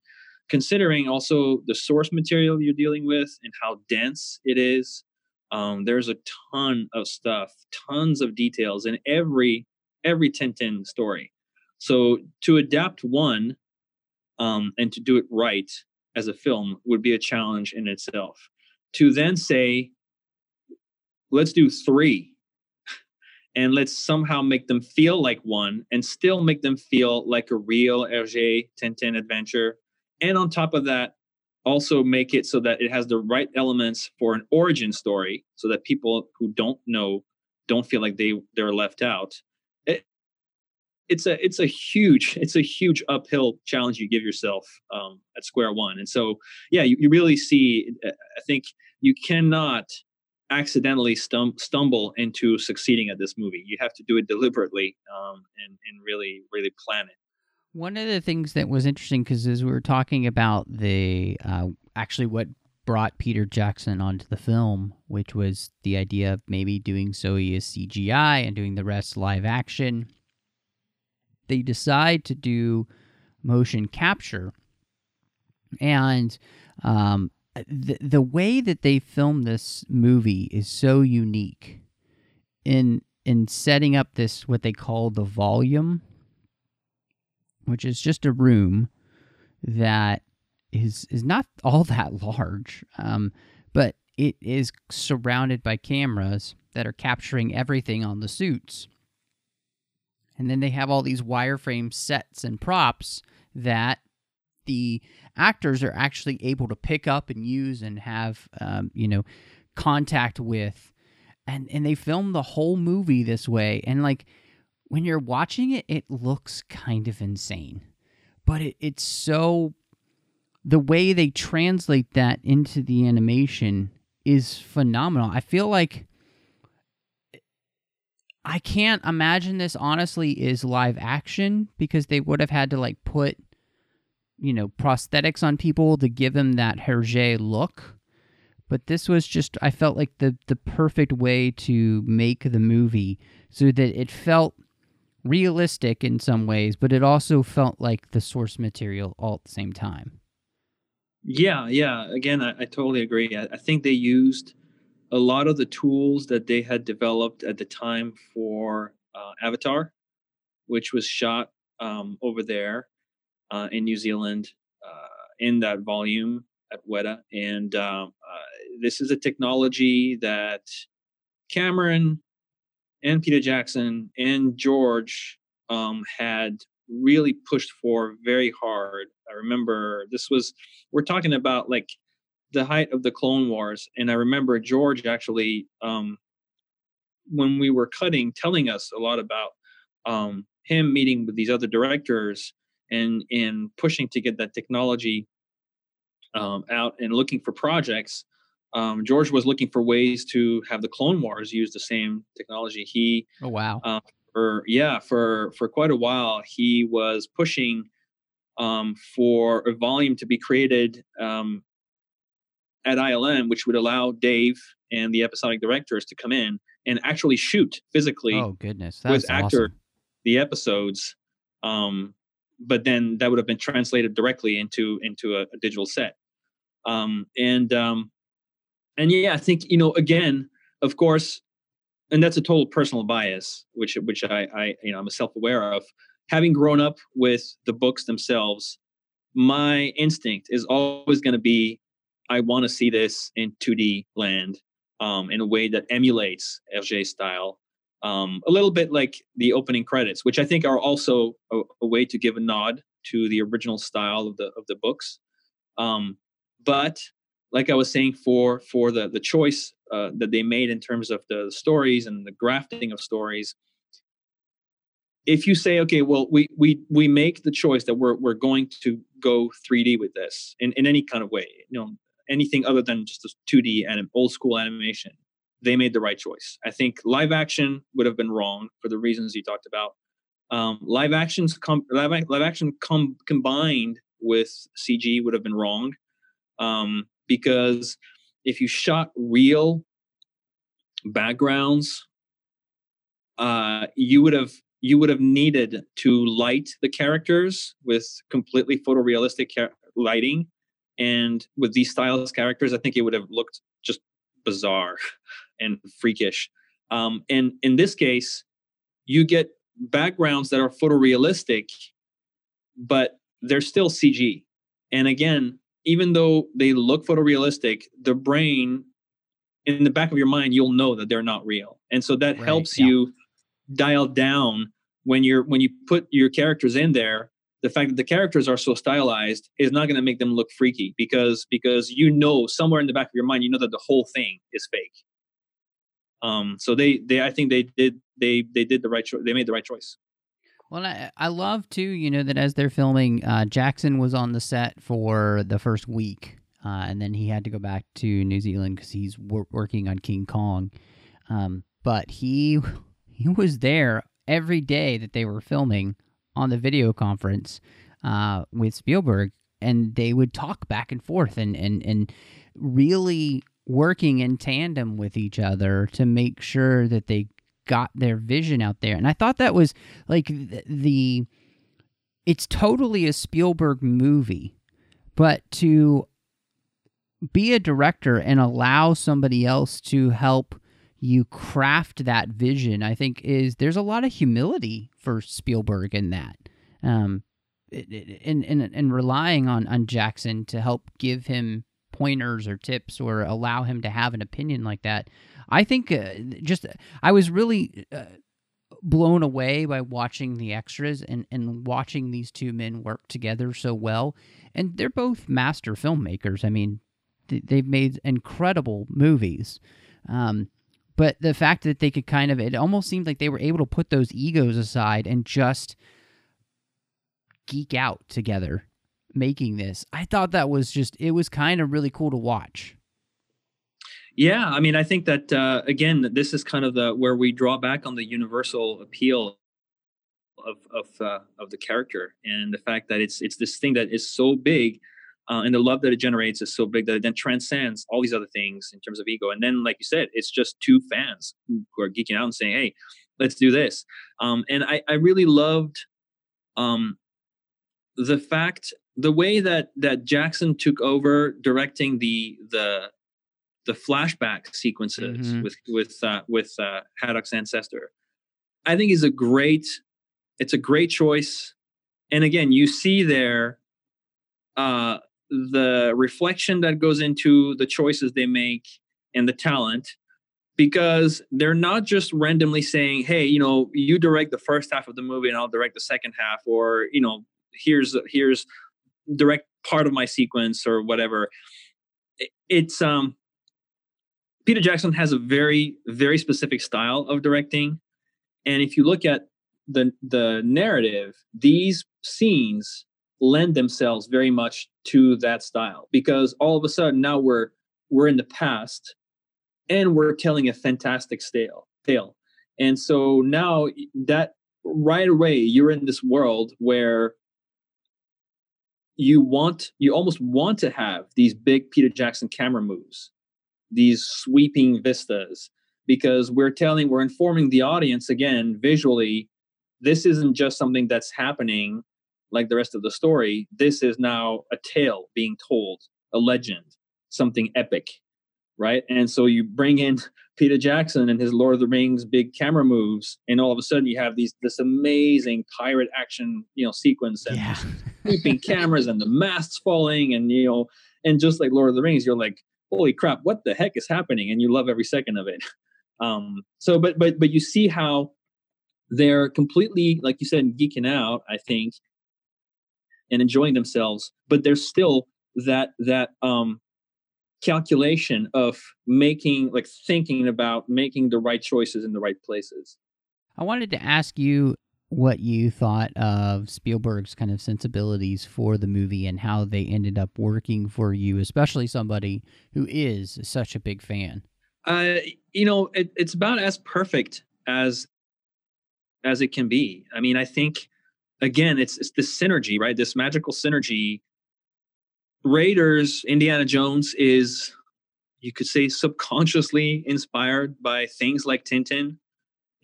considering also the source material you're dealing with and how dense it is. Um, there's a ton of stuff, tons of details in every every Tintin story. So to adapt one um, and to do it right as a film would be a challenge in itself. To then say, let's do three and let's somehow make them feel like one and still make them feel like a real Hergé Tintin adventure. And on top of that, also make it so that it has the right elements for an origin story so that people who don't know don't feel like they they're left out it's a it's a huge it's a huge uphill challenge you give yourself um, at square one. And so yeah you, you really see uh, i think you cannot accidentally stum- stumble into succeeding at this movie. You have to do it deliberately um, and and really really plan it. One of the things that was interesting because as we were talking about the uh, actually what brought Peter Jackson onto the film, which was the idea of maybe doing Snowy as CGI and doing the rest live action, they decide to do motion capture, and um, the the way that they film this movie is so unique in in setting up this what they call the volume which is just a room that is is not all that large, um, but it is surrounded by cameras that are capturing everything on the suits. And then they have all these wireframe sets and props that the actors are actually able to pick up and use and have, um, you know, contact with. And, and they film the whole movie this way. And like, when you're watching it, it looks kind of insane, but it, it's so the way they translate that into the animation is phenomenal. I feel like I can't imagine this honestly is live action because they would have had to like put you know prosthetics on people to give them that Hergé look. But this was just I felt like the the perfect way to make the movie so that it felt realistic in some ways, but it also felt like the source material all at the same time. Yeah, yeah. Again, I, I totally agree. I, I, think they used a lot of the tools that they had developed at the time for uh, Avatar, which was shot um, over there uh, in New Zealand uh, in that volume at Weta. And um, uh, this is a technology that Cameron and Peter Jackson and George um, had really pushed for very hard. I remember this was we're talking about like the height of the Clone Wars, and I remember George actually um, when we were cutting, telling us a lot about um, him meeting with these other directors and and pushing to get that technology um, out and looking for projects. Um, George was looking for ways to have the Clone Wars use the same technology. He oh wow uh, for yeah for for quite a while he was pushing um, for a volume to be created um, at ILM, which would allow Dave and the episodic directors to come in and actually shoot physically. Oh goodness, that's with actor awesome. the episodes. Um, but then that would have been translated directly into into a, a digital set. Um, and um, and yeah, I think you know again, of course, and that's a total personal bias, which which I, I you know I'm self aware of. Having grown up with the books themselves, my instinct is always going to be, I want to see this in 2D land, um, in a way that emulates Hergé style, um, a little bit like the opening credits, which I think are also a, a way to give a nod to the original style of the of the books. Um, but like I was saying, for for the the choice uh, that they made in terms of the stories and the grafting of stories, if you say, okay, well, we we we make the choice that we're we're going to go 3D with this in, in any kind of way, you know, anything other than just a 2D and old school animation, they made the right choice. I think live action would have been wrong for the reasons you talked about. Um, live actions com- live, live action com- combined with CG would have been wrong. Um, because if you shot real backgrounds, uh, you would have you would have needed to light the characters with completely photorealistic lighting, and with these stylized characters, I think it would have looked just bizarre and freakish. Um, and in this case, you get backgrounds that are photorealistic, but they're still CG. And again, even though they look photorealistic, the brain in the back of your mind, you'll know that they're not real. And so that right, helps yeah. you dial down when you're when you put your characters in there the fact that the characters are so stylized is not going to make them look freaky because because you know somewhere in the back of your mind you know that the whole thing is fake um so they they i think they did they they did the right choice they made the right choice well, I, I love too, you know, that as they're filming, uh, Jackson was on the set for the first week, uh, and then he had to go back to New Zealand because he's wor- working on King Kong. Um, but he he was there every day that they were filming on the video conference uh, with Spielberg, and they would talk back and forth and and and really working in tandem with each other to make sure that they got their vision out there. And I thought that was like the, the it's totally a Spielberg movie, but to be a director and allow somebody else to help you craft that vision, I think is there's a lot of humility for Spielberg in that. Um, in, in, in relying on, on Jackson to help give him pointers or tips or allow him to have an opinion like that. I think uh, just I was really uh, blown away by watching the extras and and watching these two men work together so well. And they're both master filmmakers. I mean, th- they've made incredible movies. Um, but the fact that they could kind of it almost seemed like they were able to put those egos aside and just geek out together making this. I thought that was just it was kind of really cool to watch. Yeah, I mean, I think that uh, again, this is kind of the where we draw back on the universal appeal of of uh, of the character and the fact that it's it's this thing that is so big, uh, and the love that it generates is so big that it then transcends all these other things in terms of ego. And then, like you said, it's just two fans who, who are geeking out and saying, "Hey, let's do this." Um, and I I really loved um, the fact the way that that Jackson took over directing the the the flashback sequences Mhm. with with uh, with uh, Haddock's ancestor. I think is a great. It's a great choice, and again, you see there uh, the reflection that goes into the choices they make and the talent, because they're not just randomly saying, "Hey, you know, you direct the first half of the movie, and I'll direct the second half," or you know, here's here's direct part of my sequence or whatever. It's um Peter Jackson has a very very specific style of directing, and if you look at the the narrative, these scenes lend themselves very much to that style because all of a sudden now we're we're in the past and we're telling a fantastic tale tale. And so now that right away you're in this world where you want you almost want to have these big peter jackson camera moves these sweeping vistas because we're telling we're informing the audience again visually this isn't just something that's happening like the rest of the story this is now a tale being told a legend something epic right? And so you bring in peter jackson and his lord of the rings big camera moves and all of a sudden you have these this amazing pirate action you know sequence and Yeah. sweeping cameras and the masts falling and you know and just like lord of the rings you're like holy crap what the heck is happening? And you love every second of it. Um so but but but you see how they're completely like you said geeking out i think and enjoying themselves but there's still that that um calculation of making like thinking about making the right choices in the right places I wanted to ask you what you thought of Spielberg's kind of sensibilities for the movie and how they ended up working for you, especially somebody who is such a big fan. uh you know it, it's about as perfect as as it can be i mean i think again it's it's this synergy right? This magical synergy. Raiders indiana jones is you could say subconsciously inspired by things like tintin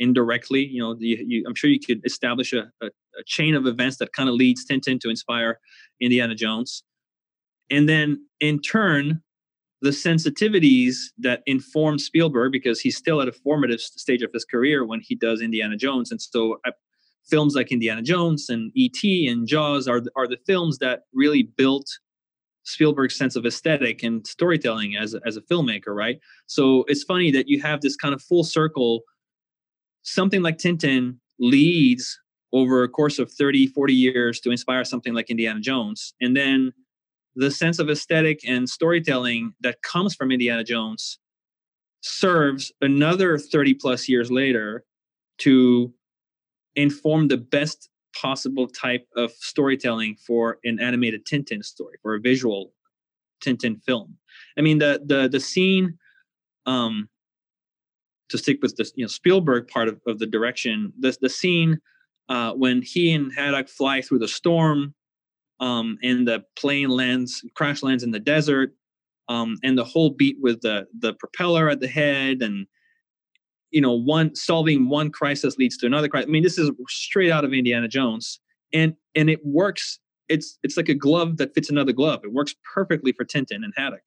indirectly. You know you, you, i'm sure you could establish a, a, a chain of events that kind of leads tintin to inspire indiana jones. And then in turn the sensitivities that inform Spielberg because he's still at a formative stage of his career when he does Indiana Jones, and so uh, films like Indiana Jones and E.T. and Jaws are the, are the films that really built Spielberg's sense of aesthetic and storytelling as as a filmmaker, right? So it's funny that you have this kind of full circle. Something like Tintin leads over a course of 30, 40 years to inspire something like Indiana Jones, and then the sense of aesthetic and storytelling that comes from Indiana Jones serves another 30 plus years later to inform the best possible type of storytelling for an animated Tintin story, for a visual Tintin film. I mean, the the the scene, um, to stick with the you know Spielberg part of, of the direction, the the scene uh, when he and Haddock fly through the storm um, and the plane lands, crash lands in the desert, um, and the whole beat with the the propeller at the head, and you know, one solving one crisis leads to another crisis. I mean, this is straight out of Indiana Jones, and and it works. It's it's like a glove that fits another glove. It works perfectly for Tintin and Haddock.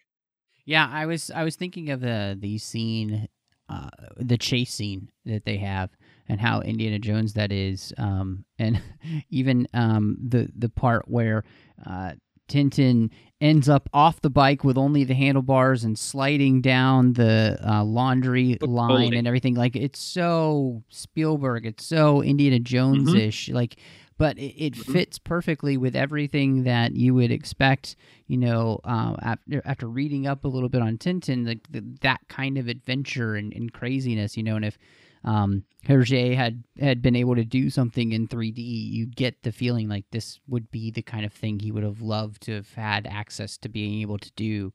Yeah, I was I was thinking of the the scene, uh, the chase scene that they have, and how Indiana Jones that is, um, and even um, the the part where uh, Tintin ends up off the bike with only the handlebars and sliding down the uh, laundry line and everything. Like it's so Spielberg, it's so Indiana Jones ish. Like, but it, it Mhm. fits perfectly with everything that you would expect. You know, uh, after after reading up a little bit on Tintin, like the, that kind of adventure and, and craziness. You know, and if um, Hergé had had been able to do something in 3D, you get the feeling like this would be the kind of thing he would have loved to have had access to being able to do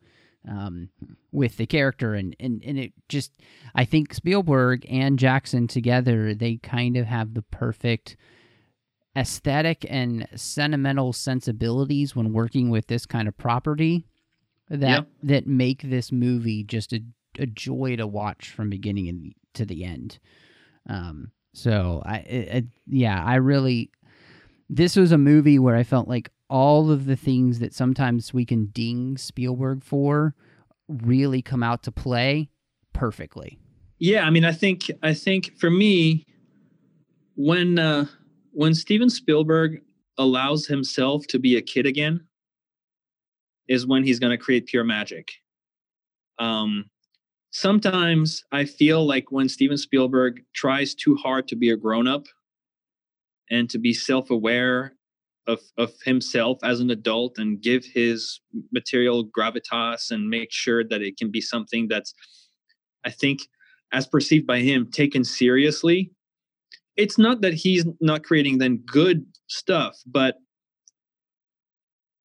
um, with the character, and, and and it just I think Spielberg and Jackson together they kind of have the perfect aesthetic and sentimental sensibilities when working with this kind of property that Yeah. that make this movie just a, a joy to watch from beginning and to the end. Um, so I, it, it- yeah, I really, this was a movie where I felt like all of the things that sometimes we can ding Spielberg for really come out to play perfectly. Yeah, I mean, I think I think for me, when uh, when Steven Spielberg allows himself to be a kid again, is when he's going to create pure magic. Um, sometimes I feel like when Steven Spielberg tries too hard to be a grown up and to be self aware of of himself as an adult and give his material gravitas and make sure that it can be something that's, I think as perceived by him taken seriously it's not that he's not creating then good stuff but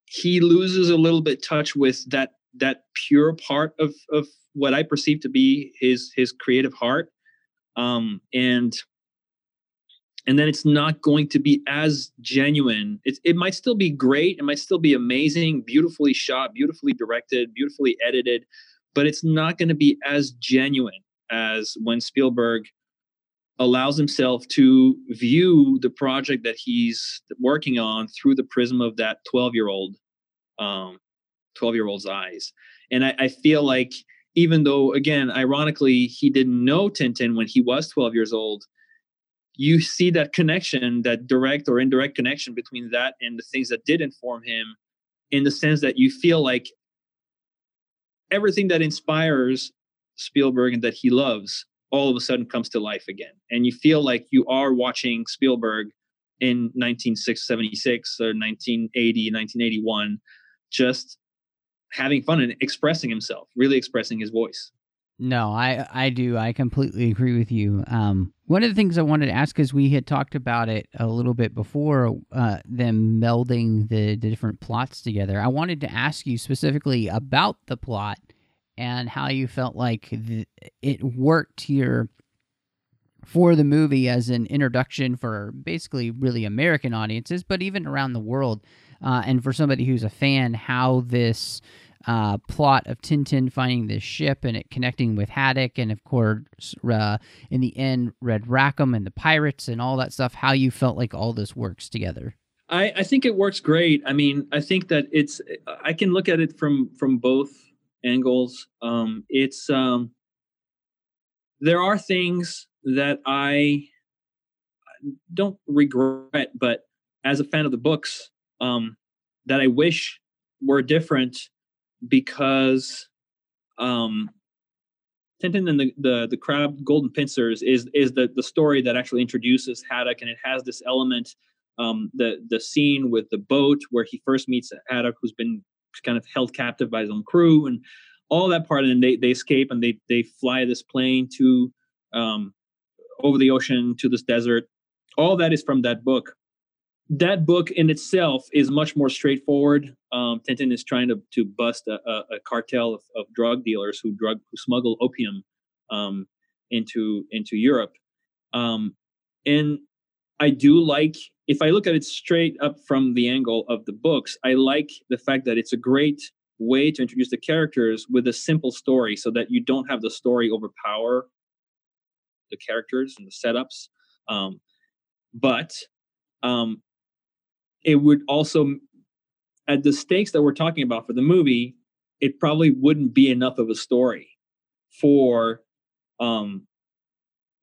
he loses a little bit touch with that that pure part of of what i perceive to be his his creative heart. Um and and then it's not going to be as genuine. It, it might still be great it might still be amazing beautifully shot beautifully directed beautifully edited but it's not going to be as genuine as when Spielberg allows himself to view the project that he's working on through the prism of that 12 year old um 12 year old's eyes. And I, I feel like even though again ironically he didn't know tintin when he was 12 years old you see that connection that direct or indirect connection between that and the things that did inform him in the sense that you feel like everything that inspires Spielberg and that he loves all of a sudden comes to life again. And you feel like you are watching Spielberg in 1976 or 1980, 1981, just having fun and expressing himself, really expressing his voice. No, I I do. I completely agree with you. Um, one of the things I wanted to ask is we had talked about it a little bit before uh, them melding the, the different plots together. I wanted to ask you specifically about the plot and how you felt like th- it worked here for the movie as an introduction for basically really American audiences, but even around the world. Uh, and for somebody who's a fan, how this uh, plot of Tintin finding this ship and it connecting with Haddock, and of course, uh, in the end, Red Rackham and the pirates and all that stuff, how you felt like all this works together. I, I think it works great. I mean, I think that it's I can look at it from from both angles. Um, it's um, there are things that I don't regret, but as a fan of the books, um, that I wish were different because um, Tintin and the, the the crab golden pincers is is the the story that actually introduces Haddock, and it has this element. Um, the the scene with the boat where he first meets Haddock, who's been kind of held captive by his own crew, and all that part. And they they escape and they they fly this plane to um, over the ocean to this desert. All that is from that book. That book in itself is much more straightforward. Um, Tintin is trying to to bust a, a, a cartel of, of drug dealers who drug who smuggle opium um, into into Europe. Um, and I do like if I look at it straight up from the angle of the books, I like the fact that it's a great way to introduce the characters with a simple story so that you don't have the story overpower the characters and the setups. Um, but um, it would also, at the stakes that we're talking about for the movie, it probably wouldn't be enough of a story for um,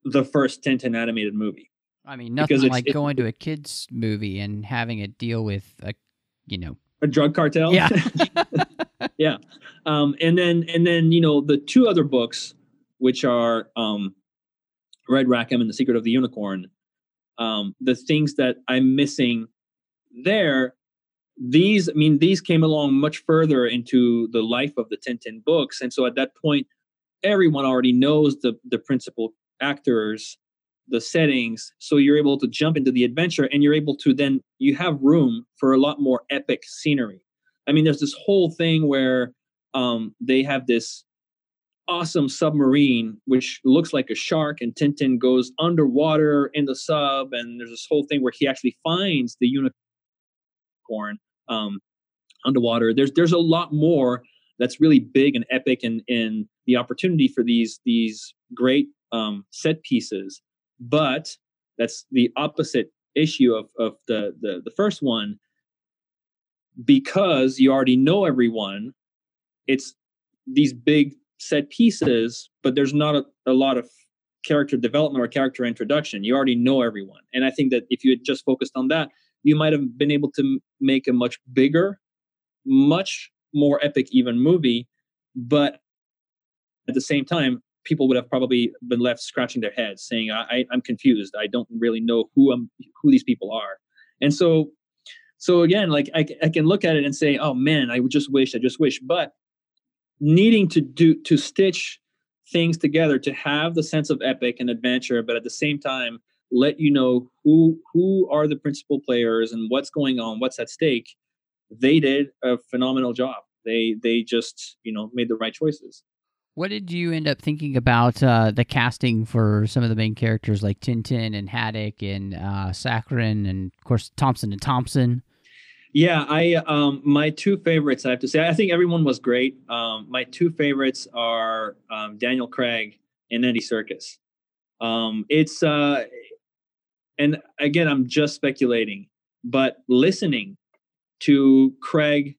the first Tintin animated movie. I mean, nothing it's- like it- going to a kids movie and having it deal with a, you know, a drug cartel. Yeah. yeah. Um, and then and then you know the two other books, which are um, Red Rackham and The Secret of the Unicorn. Um, the things that I'm missing there, these I mean these came along much further into the life of the Tintin books, and so at that point, everyone already knows the the principal actors the settings so you're able to jump into the adventure and you're able to then you have room for a lot more epic scenery. I mean there's this whole thing where um, they have this awesome submarine which looks like a shark and tintin goes underwater in the sub and there's this whole thing where he actually finds the unicorn um, underwater. There's there's a lot more that's really big and epic and in the opportunity for these these great um, set pieces but that's the opposite issue of, of the, the the first one. Because you already know everyone it's these big set pieces but there's not a, a lot of character development or character introduction. You already know everyone. And i think that if you had just focused on that you might have been able to make a much bigger much more epic even movie but at the same time people would have probably been left scratching their heads saying I, i'm confused. I don't really know who i'm who these people are. And so so again like I, I can look at it and say oh man i just wish i just wish. But needing to do to stitch things together to have the sense of epic and adventure but at the same time let you know who who are the principal players and what's going on what's at stake they did a phenomenal job. They they just you know made the right choices What did you end up thinking about uh, the casting for some of the main characters like Tintin and Haddock and uh, Sakharine and of course Thomson and Thompson? Yeah, I um my two favorites I have to say. I think everyone was great. Um my two favorites are um Daniel Craig and Andy Serkis. Um it's uh and again I'm just speculating, but listening to Craig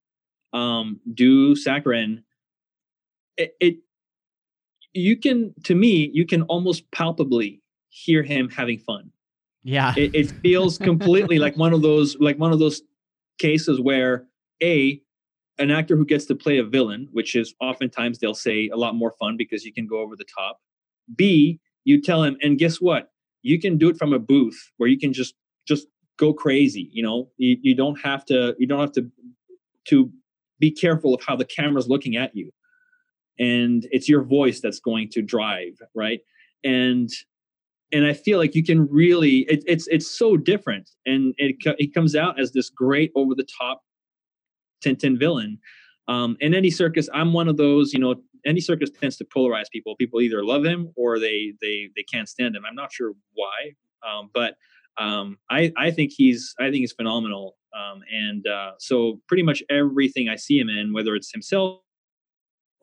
um do Sakharine it, it you can to me you can almost palpably hear him having fun. Yeah. it, it feels completely like one of those like one of those cases where a an actor who gets to play a villain which is oftentimes they'll say a lot more fun because you can go over the top. B you tell him and guess what? You can do it from a booth where you can just just go crazy you know? You, you don't have to you don't have to to be careful of how the camera's looking at you and it's your voice that's going to drive right and and I feel like you can really it, it's it's so different, and it it comes out as this great over the top Tintin villain. Um, and Andy Serkis, I'm one of those. You know, Andy Serkis tends to polarize people. People either love him or they they they can't stand him. I'm not sure why, um, but um, I I think he's I think he's phenomenal. Um, and uh, so pretty much everything I see him in, whether it's himself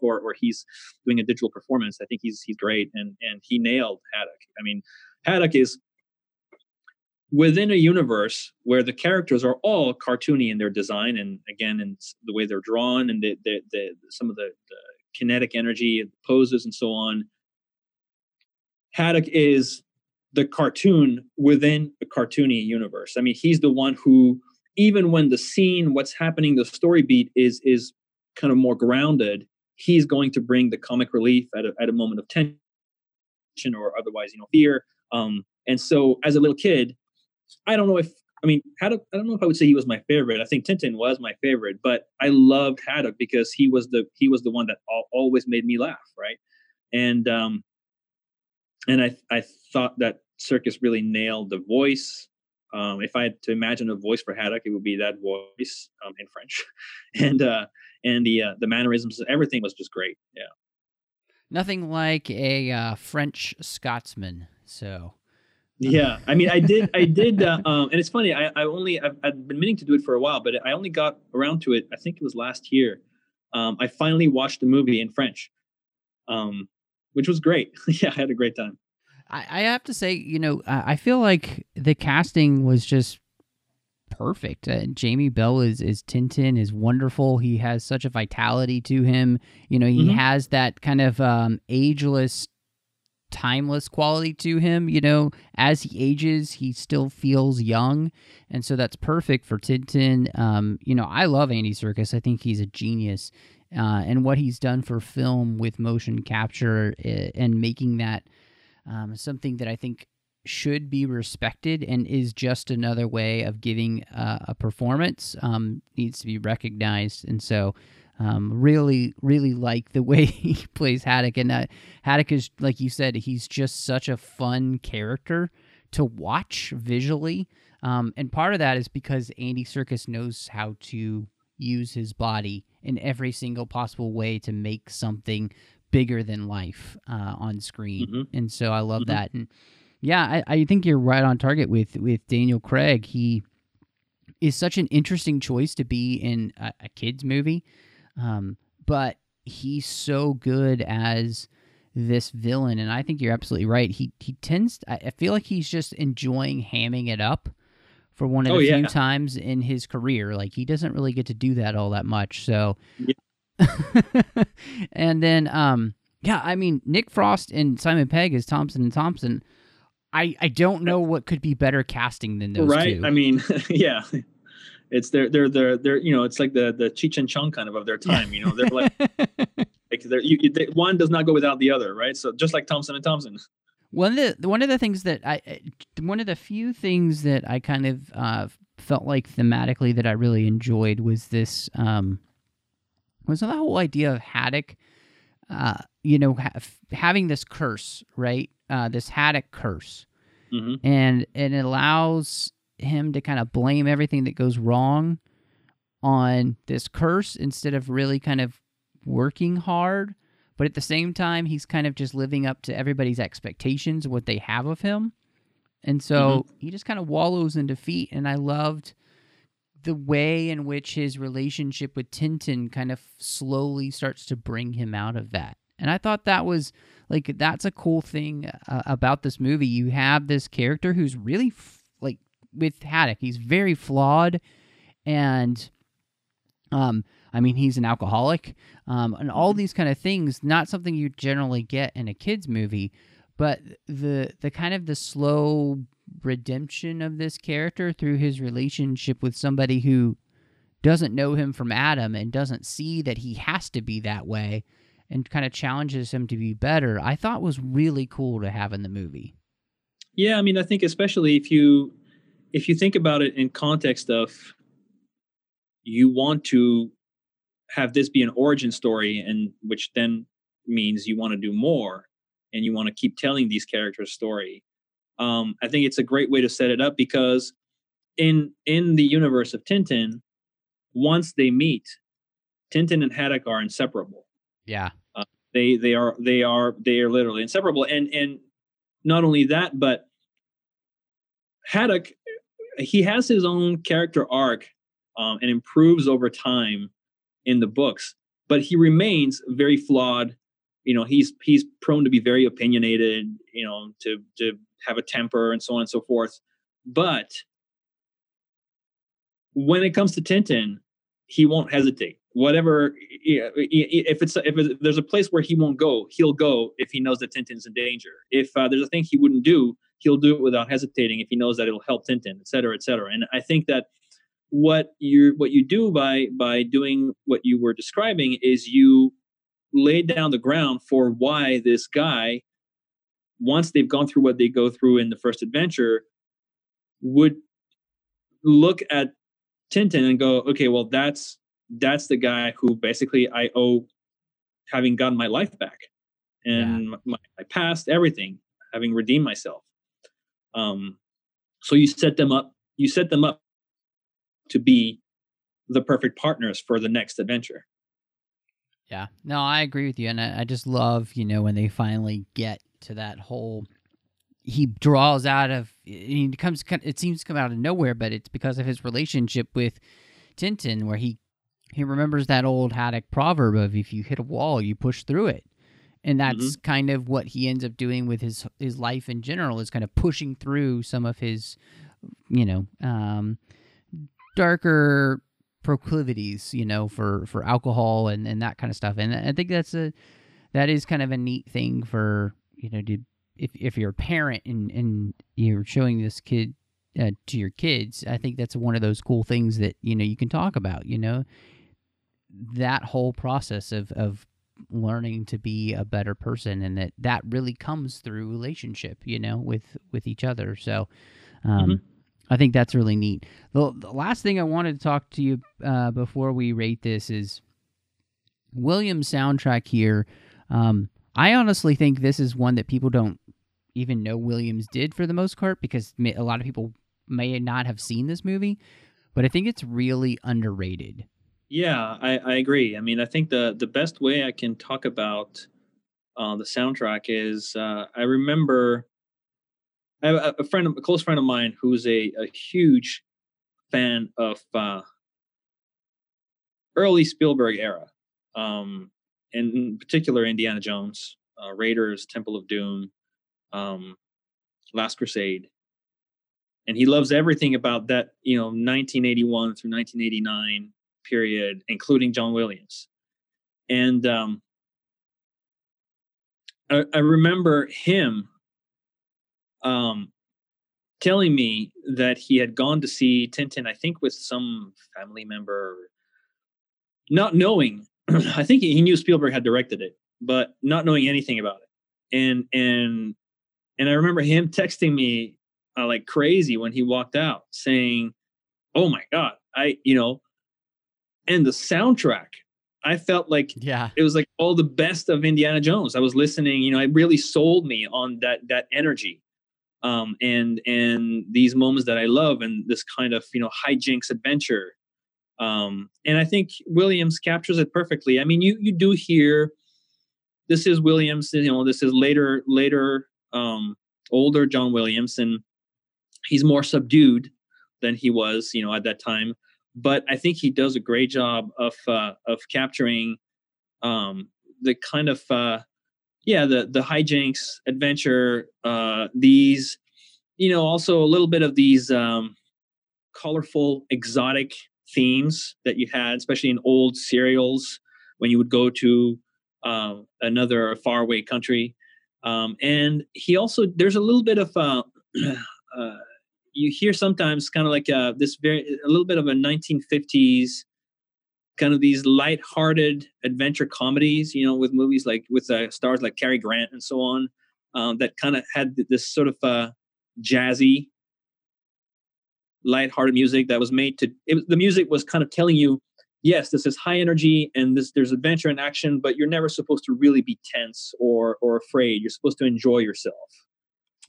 or he's doing a digital performance. I think he's he's great, and and he nailed Haddock. I mean, Haddock is within a universe where the characters are all cartoony in their design, and again, in the way they're drawn, and the the, the some of the, the kinetic energy, poses, and so on. Haddock is the cartoon within a cartoony universe. I mean, he's the one who, even when the scene, what's happening, the story beat is is kind of more grounded he's going to bring the comic relief at a, at a moment of tension or otherwise, you know, fear. Um, and so as a little kid, I don't know if, I mean, Haddock, I don't know if I would say he was my favorite. I think Tintin was my favorite, but I loved Haddock because he was the, he was the one that al- always made me laugh. Right. And, um, and I, I thought that Serkis really nailed the voice. Um, if I had to imagine a voice for Haddock, it would be that voice um, in French, and uh, and the uh, the mannerisms, everything was just great. Yeah. Nothing like a uh, French Scotsman. So Yeah, I mean, I did, I did, uh, um, and it's funny. I, I only, I've, I've been meaning to do it for a while, but I only got around to it. I think it was last year. Um, I finally watched the movie in French, um, which was great. yeah, I had a great time. I, I have to say, you know, I I feel like the casting was just perfect. Uh, Jamie Bell is is Tintin is wonderful. He has such a vitality to him. You know, he Mhm. has that kind of um, ageless, timeless quality to him. You know, as he ages, he still feels young, and so that's perfect for Tintin. Um, you know, I love Andy Serkis. I think he's a genius. Uh, and what he's done for film with motion capture uh, and making that um, something that I think should be respected and is just another way of giving uh, a performance um, needs to be recognized. And so Um, really, really like the way he plays Haddock, and uh, Haddock is like you said, he's just such a fun character to watch visually. Um, and part of that is because Andy Serkis knows how to use his body in every single possible way to make something bigger than life uh, on screen. Mhm. And so I love Mhm. that. And yeah, I, I think you're right on target with with Daniel Craig. He is such an interesting choice to be in a, a kids movie, um, but he's so good as this villain, and I think you're absolutely right. He he tends, I, I feel like he's just enjoying hamming it up for one of Oh, the few times in his career. Like he doesn't really get to do that all that much. So, and then um, yeah, I mean Nick Frost and Simon Pegg as Thomson and Thompson. I, I don't know what could be better casting than those right? two. I mean, yeah. It's they're they're they're they're you know it's like the the Cheech and Chong kind of of their time you know they're like like they're you, they, one does not go without the other right so just like Thomson and Thompson One of the one of the things that I I- one of the few things that I kind of uh, felt like thematically that I really enjoyed was this um, was the whole idea of Haddock, uh, you know, ha- having this curse, right? Uh, this Haddock curse, hmm and and it allows him to kind of blame everything that goes wrong on this curse instead of really kind of working hard. But at the same time he's kind of just living up to everybody's expectations what they have of him. And so he just kind of wallows in defeat. And i loved the way in which his relationship with tintin kind of slowly starts to bring him out of that and i thought that was like that's a cool thing uh, about this movie. You have this character who's really f- like with haddock. He's very flawed and um i mean he's an alcoholic um and all these kind of things not something you generally get in a kids movie but the the kind of the slow redemption of this character through his relationship with somebody who doesn't know him from adam and doesn't see that he has to be that way and kind of challenges him to be better i thought was really cool to have in the movie. Yeah I mean I think especially if you if you think about it in context of you want to have this be an origin story and which then means you want to do more and you want to keep telling these characters story um, i think it's a great way to set it up because in in the universe of tintin once they meet tintin and haddock are inseparable yeah. They they are they are they are literally inseparable. And and not only that but haddock he has his own character arc um, and improves over time in the books but he remains very flawed. You know he's he's prone to be very opinionated you know to to have a temper and so on and so forth. But when it comes to tintin he won't hesitate whatever if it's if there's a place where he won't go he'll go if he knows that tintin's in danger. If uh, there's a thing he wouldn't do he'll do it without hesitating if he knows that it'll help tintin et cetera et cetera. And i think that what you what you do by by doing what you were describing is you lay down the ground for why this guy once they've gone through what they go through in the first adventure would look at tintin and go okay well that's that's the guy who basically i owe having gotten my life back and my, my past everything having redeemed myself um so you set them up you set them up to be the perfect partners for the next adventure Yeah, no, I agree with you, and I, I just love you know when they finally get to that whole. He draws out of he comes. It seems to come out of nowhere, but it's because of his relationship with Tintin, where he he remembers that old Haddock proverb of "if you hit a wall, you push through it," and that's kind of what he ends up doing with his his life in general is kind of pushing through some of his, you know, um, darker proclivities, you know, for for alcohol and and that kind of stuff. And I think that's a that is kind of a neat thing for you know to if if you're a parent and and you're showing this kid uh, to your kids, I think that's one of those cool things that you know you can talk about. You know, that whole process of of learning to be a better person and that that really comes through relationship you know with with each other so um Mhm. i think that's really neat the, the last thing i wanted to talk to you uh before we rate this is Williams soundtrack here. Um, I honestly think this is one that people don't even know Williams did for the most part because a lot of people may not have seen this movie, but I think it's really underrated. Yeah, I, I agree. I mean, I think the the best way I can talk about uh, the soundtrack is uh, I remember I have a, friend, a close friend of mine, who's a, a huge fan of uh, early Spielberg era, um, in particular Indiana Jones, uh, Raiders, Temple of Doom, um, Last Crusade, and he loves everything about that you know 1981 through 1989 period, including John Williams, and um, I, I remember him um, telling me that he had gone to see Tintin, I think with some family member, not knowing. I think he knew Spielberg had directed it, but not knowing anything about it. And and and I remember him texting me uh, like crazy when he walked out, saying, "Oh my god, I you know," and the soundtrack. I felt like yeah, it was like all the best of Indiana Jones. I was listening, you know, it really sold me on that that energy um, and and these moments that I love and this kind of you know hijinks adventure. Um, and I think Williams captures it perfectly. I mean, you you do hear this is Williams, you know, this is later later um, older John Williams, and he's more subdued than he was, you know, at that time. But I think he does a great job of uh, of capturing um, the kind of uh, yeah the the hijinks adventure uh these you know also a little bit of these um colorful exotic themes that you had especially in old serials when you would go to uh, another faraway country. Um and he also there's a little bit of uh, uh you hear sometimes kind of like uh this very a little bit of a 1950s kind of these light-hearted adventure comedies, you know, with movies like with uh, stars like Cary Grant and so on, um, that kind of had this sort of uh, jazzy, light-hearted music that was made to. It, the music was kind of telling you, yes, this is high energy and this there's adventure and action, but you're never supposed to really be tense or or afraid. You're supposed to enjoy yourself.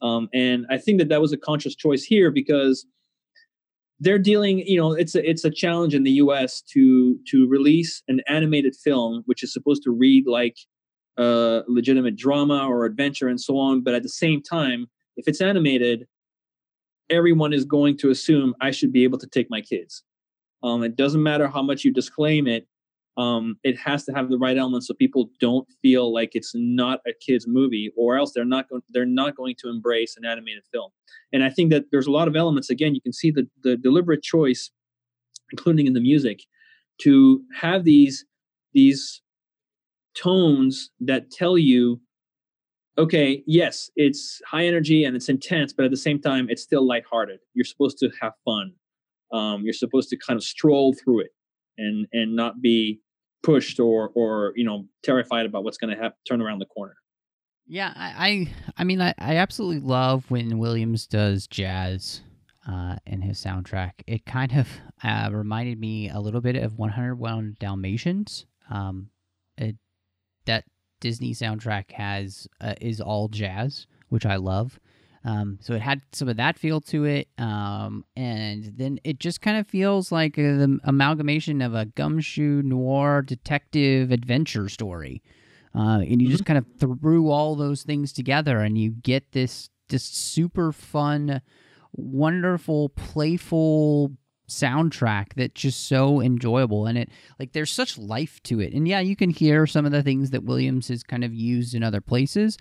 Um, and I think that that was a conscious choice here because they're dealing you know it's a it's a challenge in the us to to release an animated film which is supposed to read like a legitimate drama or adventure and so on. But at the same time if it's animated everyone is going to assume i should be able to take my kids. Um, it doesn't matter how much you disclaim it um, it has to have the right elements so people don't feel like it's not a kids movie or else they're not going they're not going to embrace an animated film. And i think that there's a lot of elements again you can see the the deliberate choice including in the music to have these these tones that tell you okay yes it's high energy and it's intense but at the same time it's still lighthearted. You're supposed to have fun. Um, you're supposed to kind of stroll through it and and not be pushed or or you know terrified about what's going to happen turn around the corner. Yeah i i, I mean I, I absolutely love when williams does jazz uh, in his soundtrack. It kind of uh, reminded me a little bit of 101 dalmatians. Um, it, that disney soundtrack has uh, is all jazz which i love um, so it had some of that feel to it, um, and then it just kind of feels like a, the amalgamation of a gumshoe noir detective adventure story. Uh, and you just mm-hmm. kind of threw all those things together, and you get this this super fun, wonderful, playful soundtrack that's just so enjoyable and it like there's such life to it and yeah you can hear some of the things that williams has kind of used in other places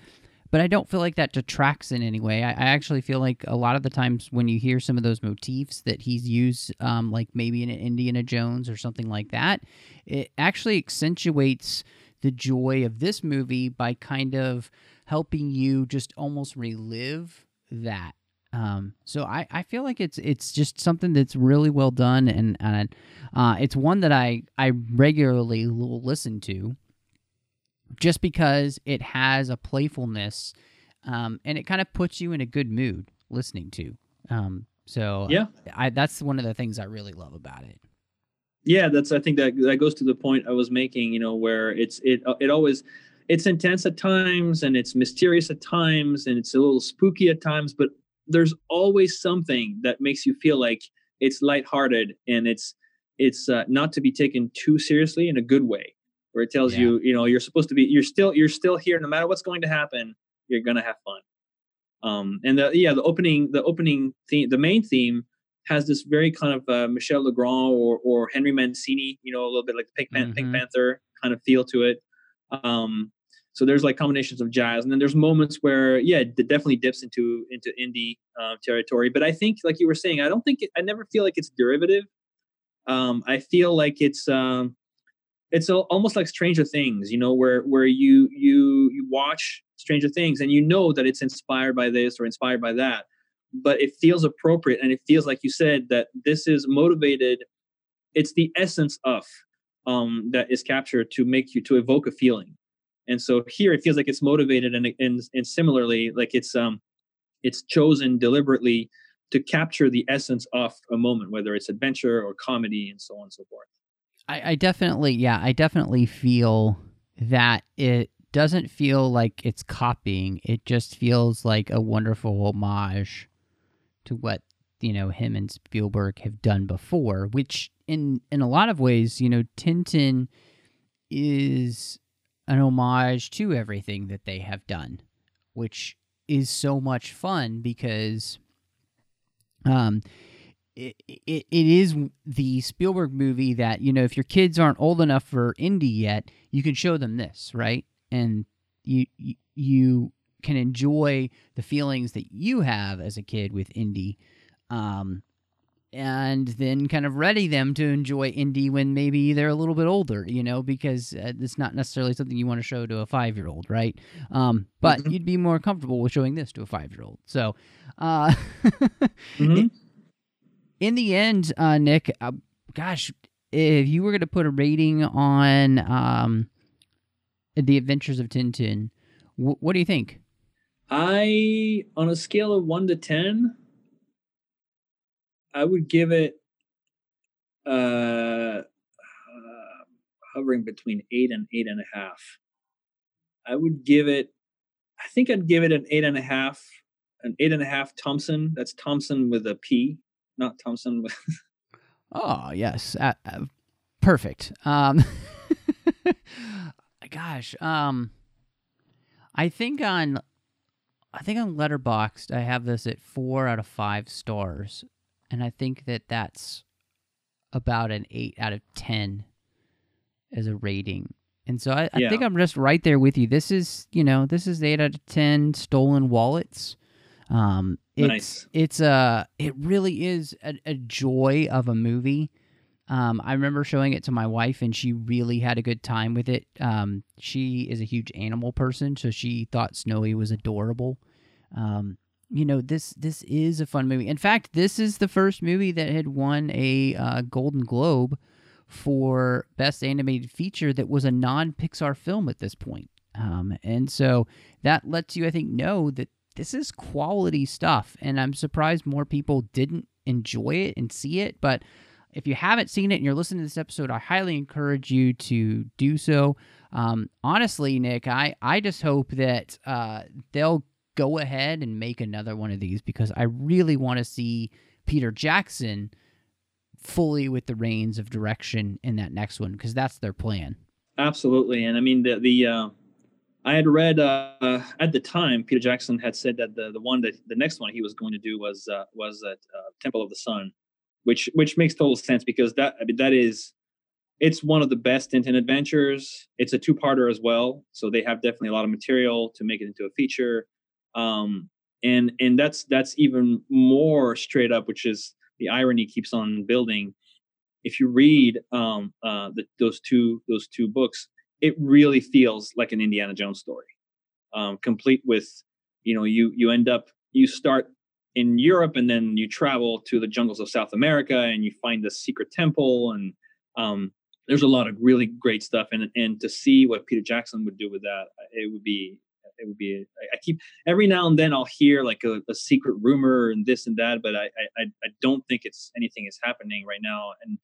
but I don't feel like that detracts in any way. I, I, actually feel like a lot of the times when you hear some of those motifs that he's used, um, like maybe in Indiana Jones or something like that, it actually accentuates the joy of this movie by kind of helping you just almost relive that. Um, so I, I feel like it's it's just something that's really well done and, and uh, it's one that I, I regularly listen to just because it has a playfulness um, and it kind of puts you in a good mood listening to. Um, so yeah, I, that's one of the things I really love about it. yeah that's i think that that goes to the point i was making you know where it's it uh, it always it's intense at times and it's mysterious at times and it's a little spooky at times but there's always something that makes you feel like it's lighthearted and it's it's uh, not to be taken too seriously in a good way where it tells Yeah. you you know you're supposed to be you're still you're still here no matter what's going to happen you're gonna have fun um and the yeah the opening the opening theme the main theme has this very kind of uh, Michel Legrand or or Henry Mancini you know a little bit like Pink, Pan- Pink Mhm. Panther kind of feel to it um so there's like combinations of jazz and then there's moments where yeah it definitely dips into into Indy uh, territory but I think like you were saying I don't think it, I never feel like it's derivative um I feel like it's um it's al- almost like Stranger Things, you know, where where you you you watch Stranger Things and you know that it's inspired by this or inspired by that, but it feels appropriate and it feels like you said that this is motivated. It's the essence of um, that is captured to make you to evoke a feeling, and so here it feels like it's motivated and and and similarly like it's um it's chosen deliberately to capture the essence of a moment, whether it's adventure or comedy and so on and so forth. I, I definitely, yeah, I definitely feel that it doesn't feel like it's copying. It just feels like a wonderful homage to what you know him and Spielberg have done before. Which, in in a lot of ways, you know, Tintin is an homage to everything that they have done, which is so much fun because, um, it, it, it is the Spielberg movie that, you know, if your kids aren't old enough for Indy yet, you can show them this, right? And you, you, can enjoy the feelings that you have as a kid with Indy. Um, and then kind of ready them to enjoy Indy when maybe they're a little bit older, you know, because uh, it's not necessarily something you want to show to a five year old, right? Um, but Mhm. you'd be more comfortable with showing this to a five year old. So, uh, Mhm. In the end, uh, Nic, uh, gosh, if you were going to put a rating on um, the Adventures of Tintin, wh- what do you think? I, on a scale of one to ten, I would give it uh, uh hovering between eight and eight and a half. I would give it. I think I'd give it an eight and a half. An eight and a half Thompson. That's Thompson with a P, not Thomson with. Oh yes, uh, uh, perfect. Um, gosh, um, I think on, I think on Letterboxd I have this at four out of five stars, and I think that that's about an eight out of ten as a rating. And so I, I Yeah. think I'm just right there with you. This is, you know, this is eight out of ten stolen wallets. Um, it's Nice. it's a it really is a, a joy of a movie. Um, I remember showing it to my wife, and she really had a good time with it. Um, she is a huge animal person, so she thought Snowy was adorable. Um, you know this this is a fun movie. In fact, this is the first movie that had won a uh, Golden Globe for best animated feature that was a non Pixar film at this point. Um, and so that lets you, I think, know that this is quality stuff. And I'm surprised more people didn't enjoy it and see it. But if you haven't seen it and you're listening to this episode, I highly encourage you to do so. Um, honestly, Nic, I, I just hope that uh, they'll go ahead and make another one of these because I really want to see Peter Jackson fully with the reins of direction in that next one because that's their plan. Absolutely, and I mean the the uh, I had read uh, at the time Peter Jackson had said that the the one that the next one he was going to do was uh, was at uh, Temple of the Sun, which which makes total sense because that I mean that is it's one of the best Tintin adventures. It's a two parter as well, so they have definitely a lot of material to make it into a feature, um, and and that's that's even more straight up, which is the irony keeps on building if you read um, uh, the, those two those two books, it really feels like an Indiana Jones story, um, complete with you know you you end up you start in Europe and then you travel to the jungles of South America and you find the secret temple and um, there's a lot of really great stuff and and to see what Peter Jackson would do with that, it would be it would be I, keep every now and then I'll hear like a, a secret rumor and this and that, but I I- I don't think it's anything is happening right now and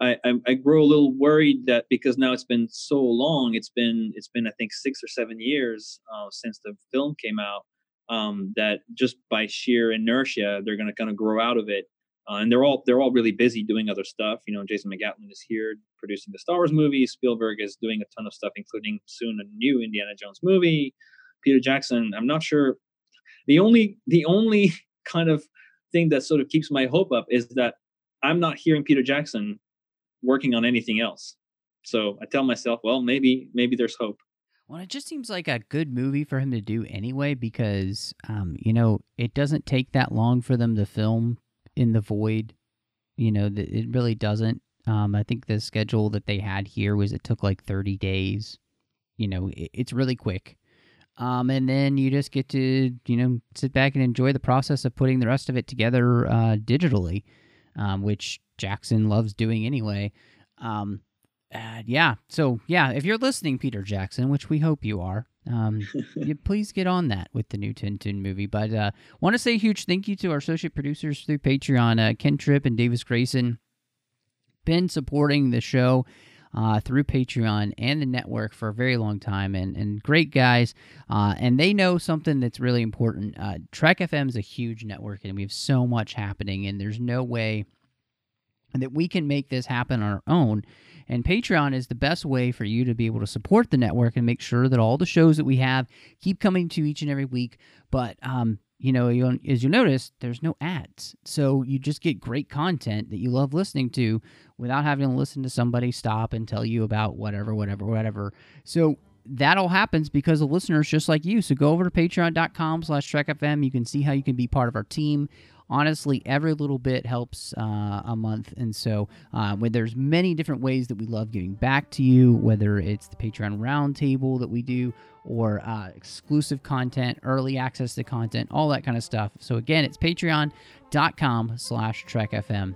I, I, I grow a little worried that because now it's been so long, it's been it's been I think six or seven years uh, since the film came out. Um, that just by sheer inertia, they're going to kind of grow out of it. Uh, and they're all they're all really busy doing other stuff. You know, Jason McGatlin is here producing the Star Wars movie. Spielberg is doing a ton of stuff, including soon a new Indiana Jones movie. Peter Jackson, I'm not sure. The only the only kind of thing that sort of keeps my hope up is that I'm not hearing Peter Jackson working on anything else. So I tell myself, well, maybe maybe there's hope. Well, it just seems like a good movie for him to do anyway because, um, you know, it doesn't take that long for them to film in the void. You know, it really doesn't. Um, I think the schedule that they had here was it took like 30 days. You know, it, it's really quick. Um, and then you just get to, you know, sit back and enjoy the process of putting the rest of it together uh, digitally, um, which Jackson loves doing anyway. Um, uh, yeah. So yeah, if you're listening, Peter Jackson, which we hope you are, um, you please get on that with the new Tintin movie. But uh, want to say a huge thank you to our associate producers through Patreon, uh, Ken Tripp and Davis Grayson, been supporting the show. Uh, through Patreon and the network for a very long time, and, and great guys. Uh, and they know something that's really important. Uh, Trek FM is a huge network, and we have so much happening, and there's no way that we can make this happen on our own. And Patreon is the best way for you to be able to support the network and make sure that all the shows that we have keep coming to each and every week. But, um, you know, you, as you notice, there's no ads. So you just get great content that you love listening to without having to listen to somebody stop and tell you about whatever, whatever, whatever. So that all happens because of listeners just like you. So go over to patreon.com slash trekfm. You can see how you can be part of our team honestly, every little bit helps uh, a month. And so, uh, when there's many different ways that we love giving back to you, whether it's the Patreon roundtable that we do, or uh, exclusive content, early access to content, all that kind of stuff. So again, it's Patreon.com/slash TrekFM.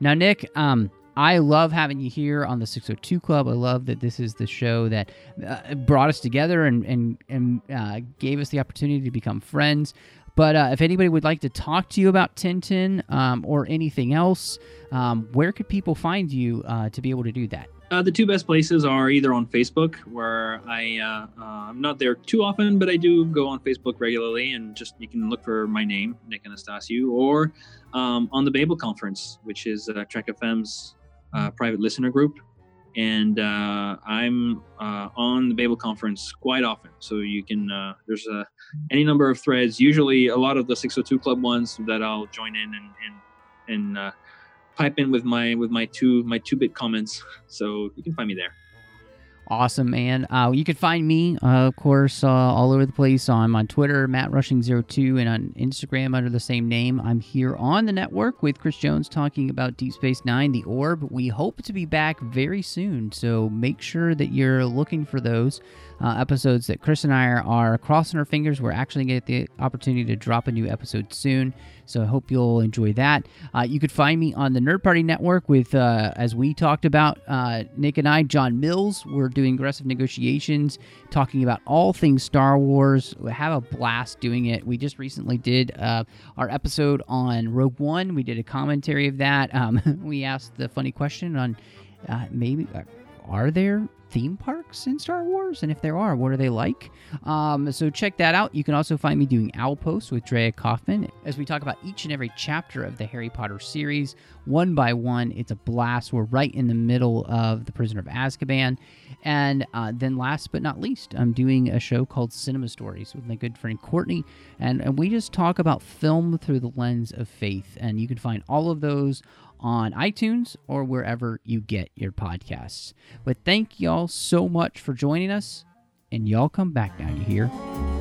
Now, Nic, um, I love having you here on the 602 Club. I love that this is the show that uh, brought us together and and and uh, gave us the opportunity to become friends. But uh, if anybody would like to talk to you about Tintin um, or anything else, um, where could people find you uh, to be able to do that? Uh, the two best places are either on Facebook, where I uh, uh, I'm not there too often, but I do go on Facebook regularly, and just you can look for my name, Nic Anastassiou, or um, on the Babel Conference, which is uh, Trek FM's private listener group and uh, I'm uh, on the Babel conference quite often. So you can uh, there's a, any number of threads. Usually, a lot of the 602 Club ones that I'll join in and and, and uh, pipe in with my with my two my two bit comments. So you can find me there. Awesome, man. Uh, you can find me, uh, of course, uh, all over the place. I'm on Twitter, Matt Rushing02, and on Instagram under the same name. I'm here on the network with Chris Jones talking about Deep Space Nine, The Orb. We hope to be back very soon, so make sure that you're looking for those uh, episodes that Chris and I are, crossing our fingers. We're actually going to get the opportunity to drop a new episode soon. So I hope you'll enjoy that. Uh, you could find me on the Nerd Party Network with, uh, as we talked about, uh, Nic and I, John Mills. We're doing aggressive negotiations, talking about all things Star Wars. We have a blast doing it. We just recently did uh, our episode on Rogue One. We did a commentary of that. Um, we asked the funny question on uh, maybe are there theme parks in Star Wars? And if there are, what are they like? Um, so check that out. You can also find me doing Owl Post with Drea Kaufman as we talk about each and every chapter of the Harry Potter series one by one. It's a blast. We're right in the middle of The Prisoner of Azkaban. And uh, then last but not least, I'm doing a show called Cinema Stories with my good friend Courtney. And, and we just talk about film through the lens of faith. And you can find all of those on iTunes or wherever you get your podcasts. But thank y'all so much for joining us, and y'all come back now, you hear?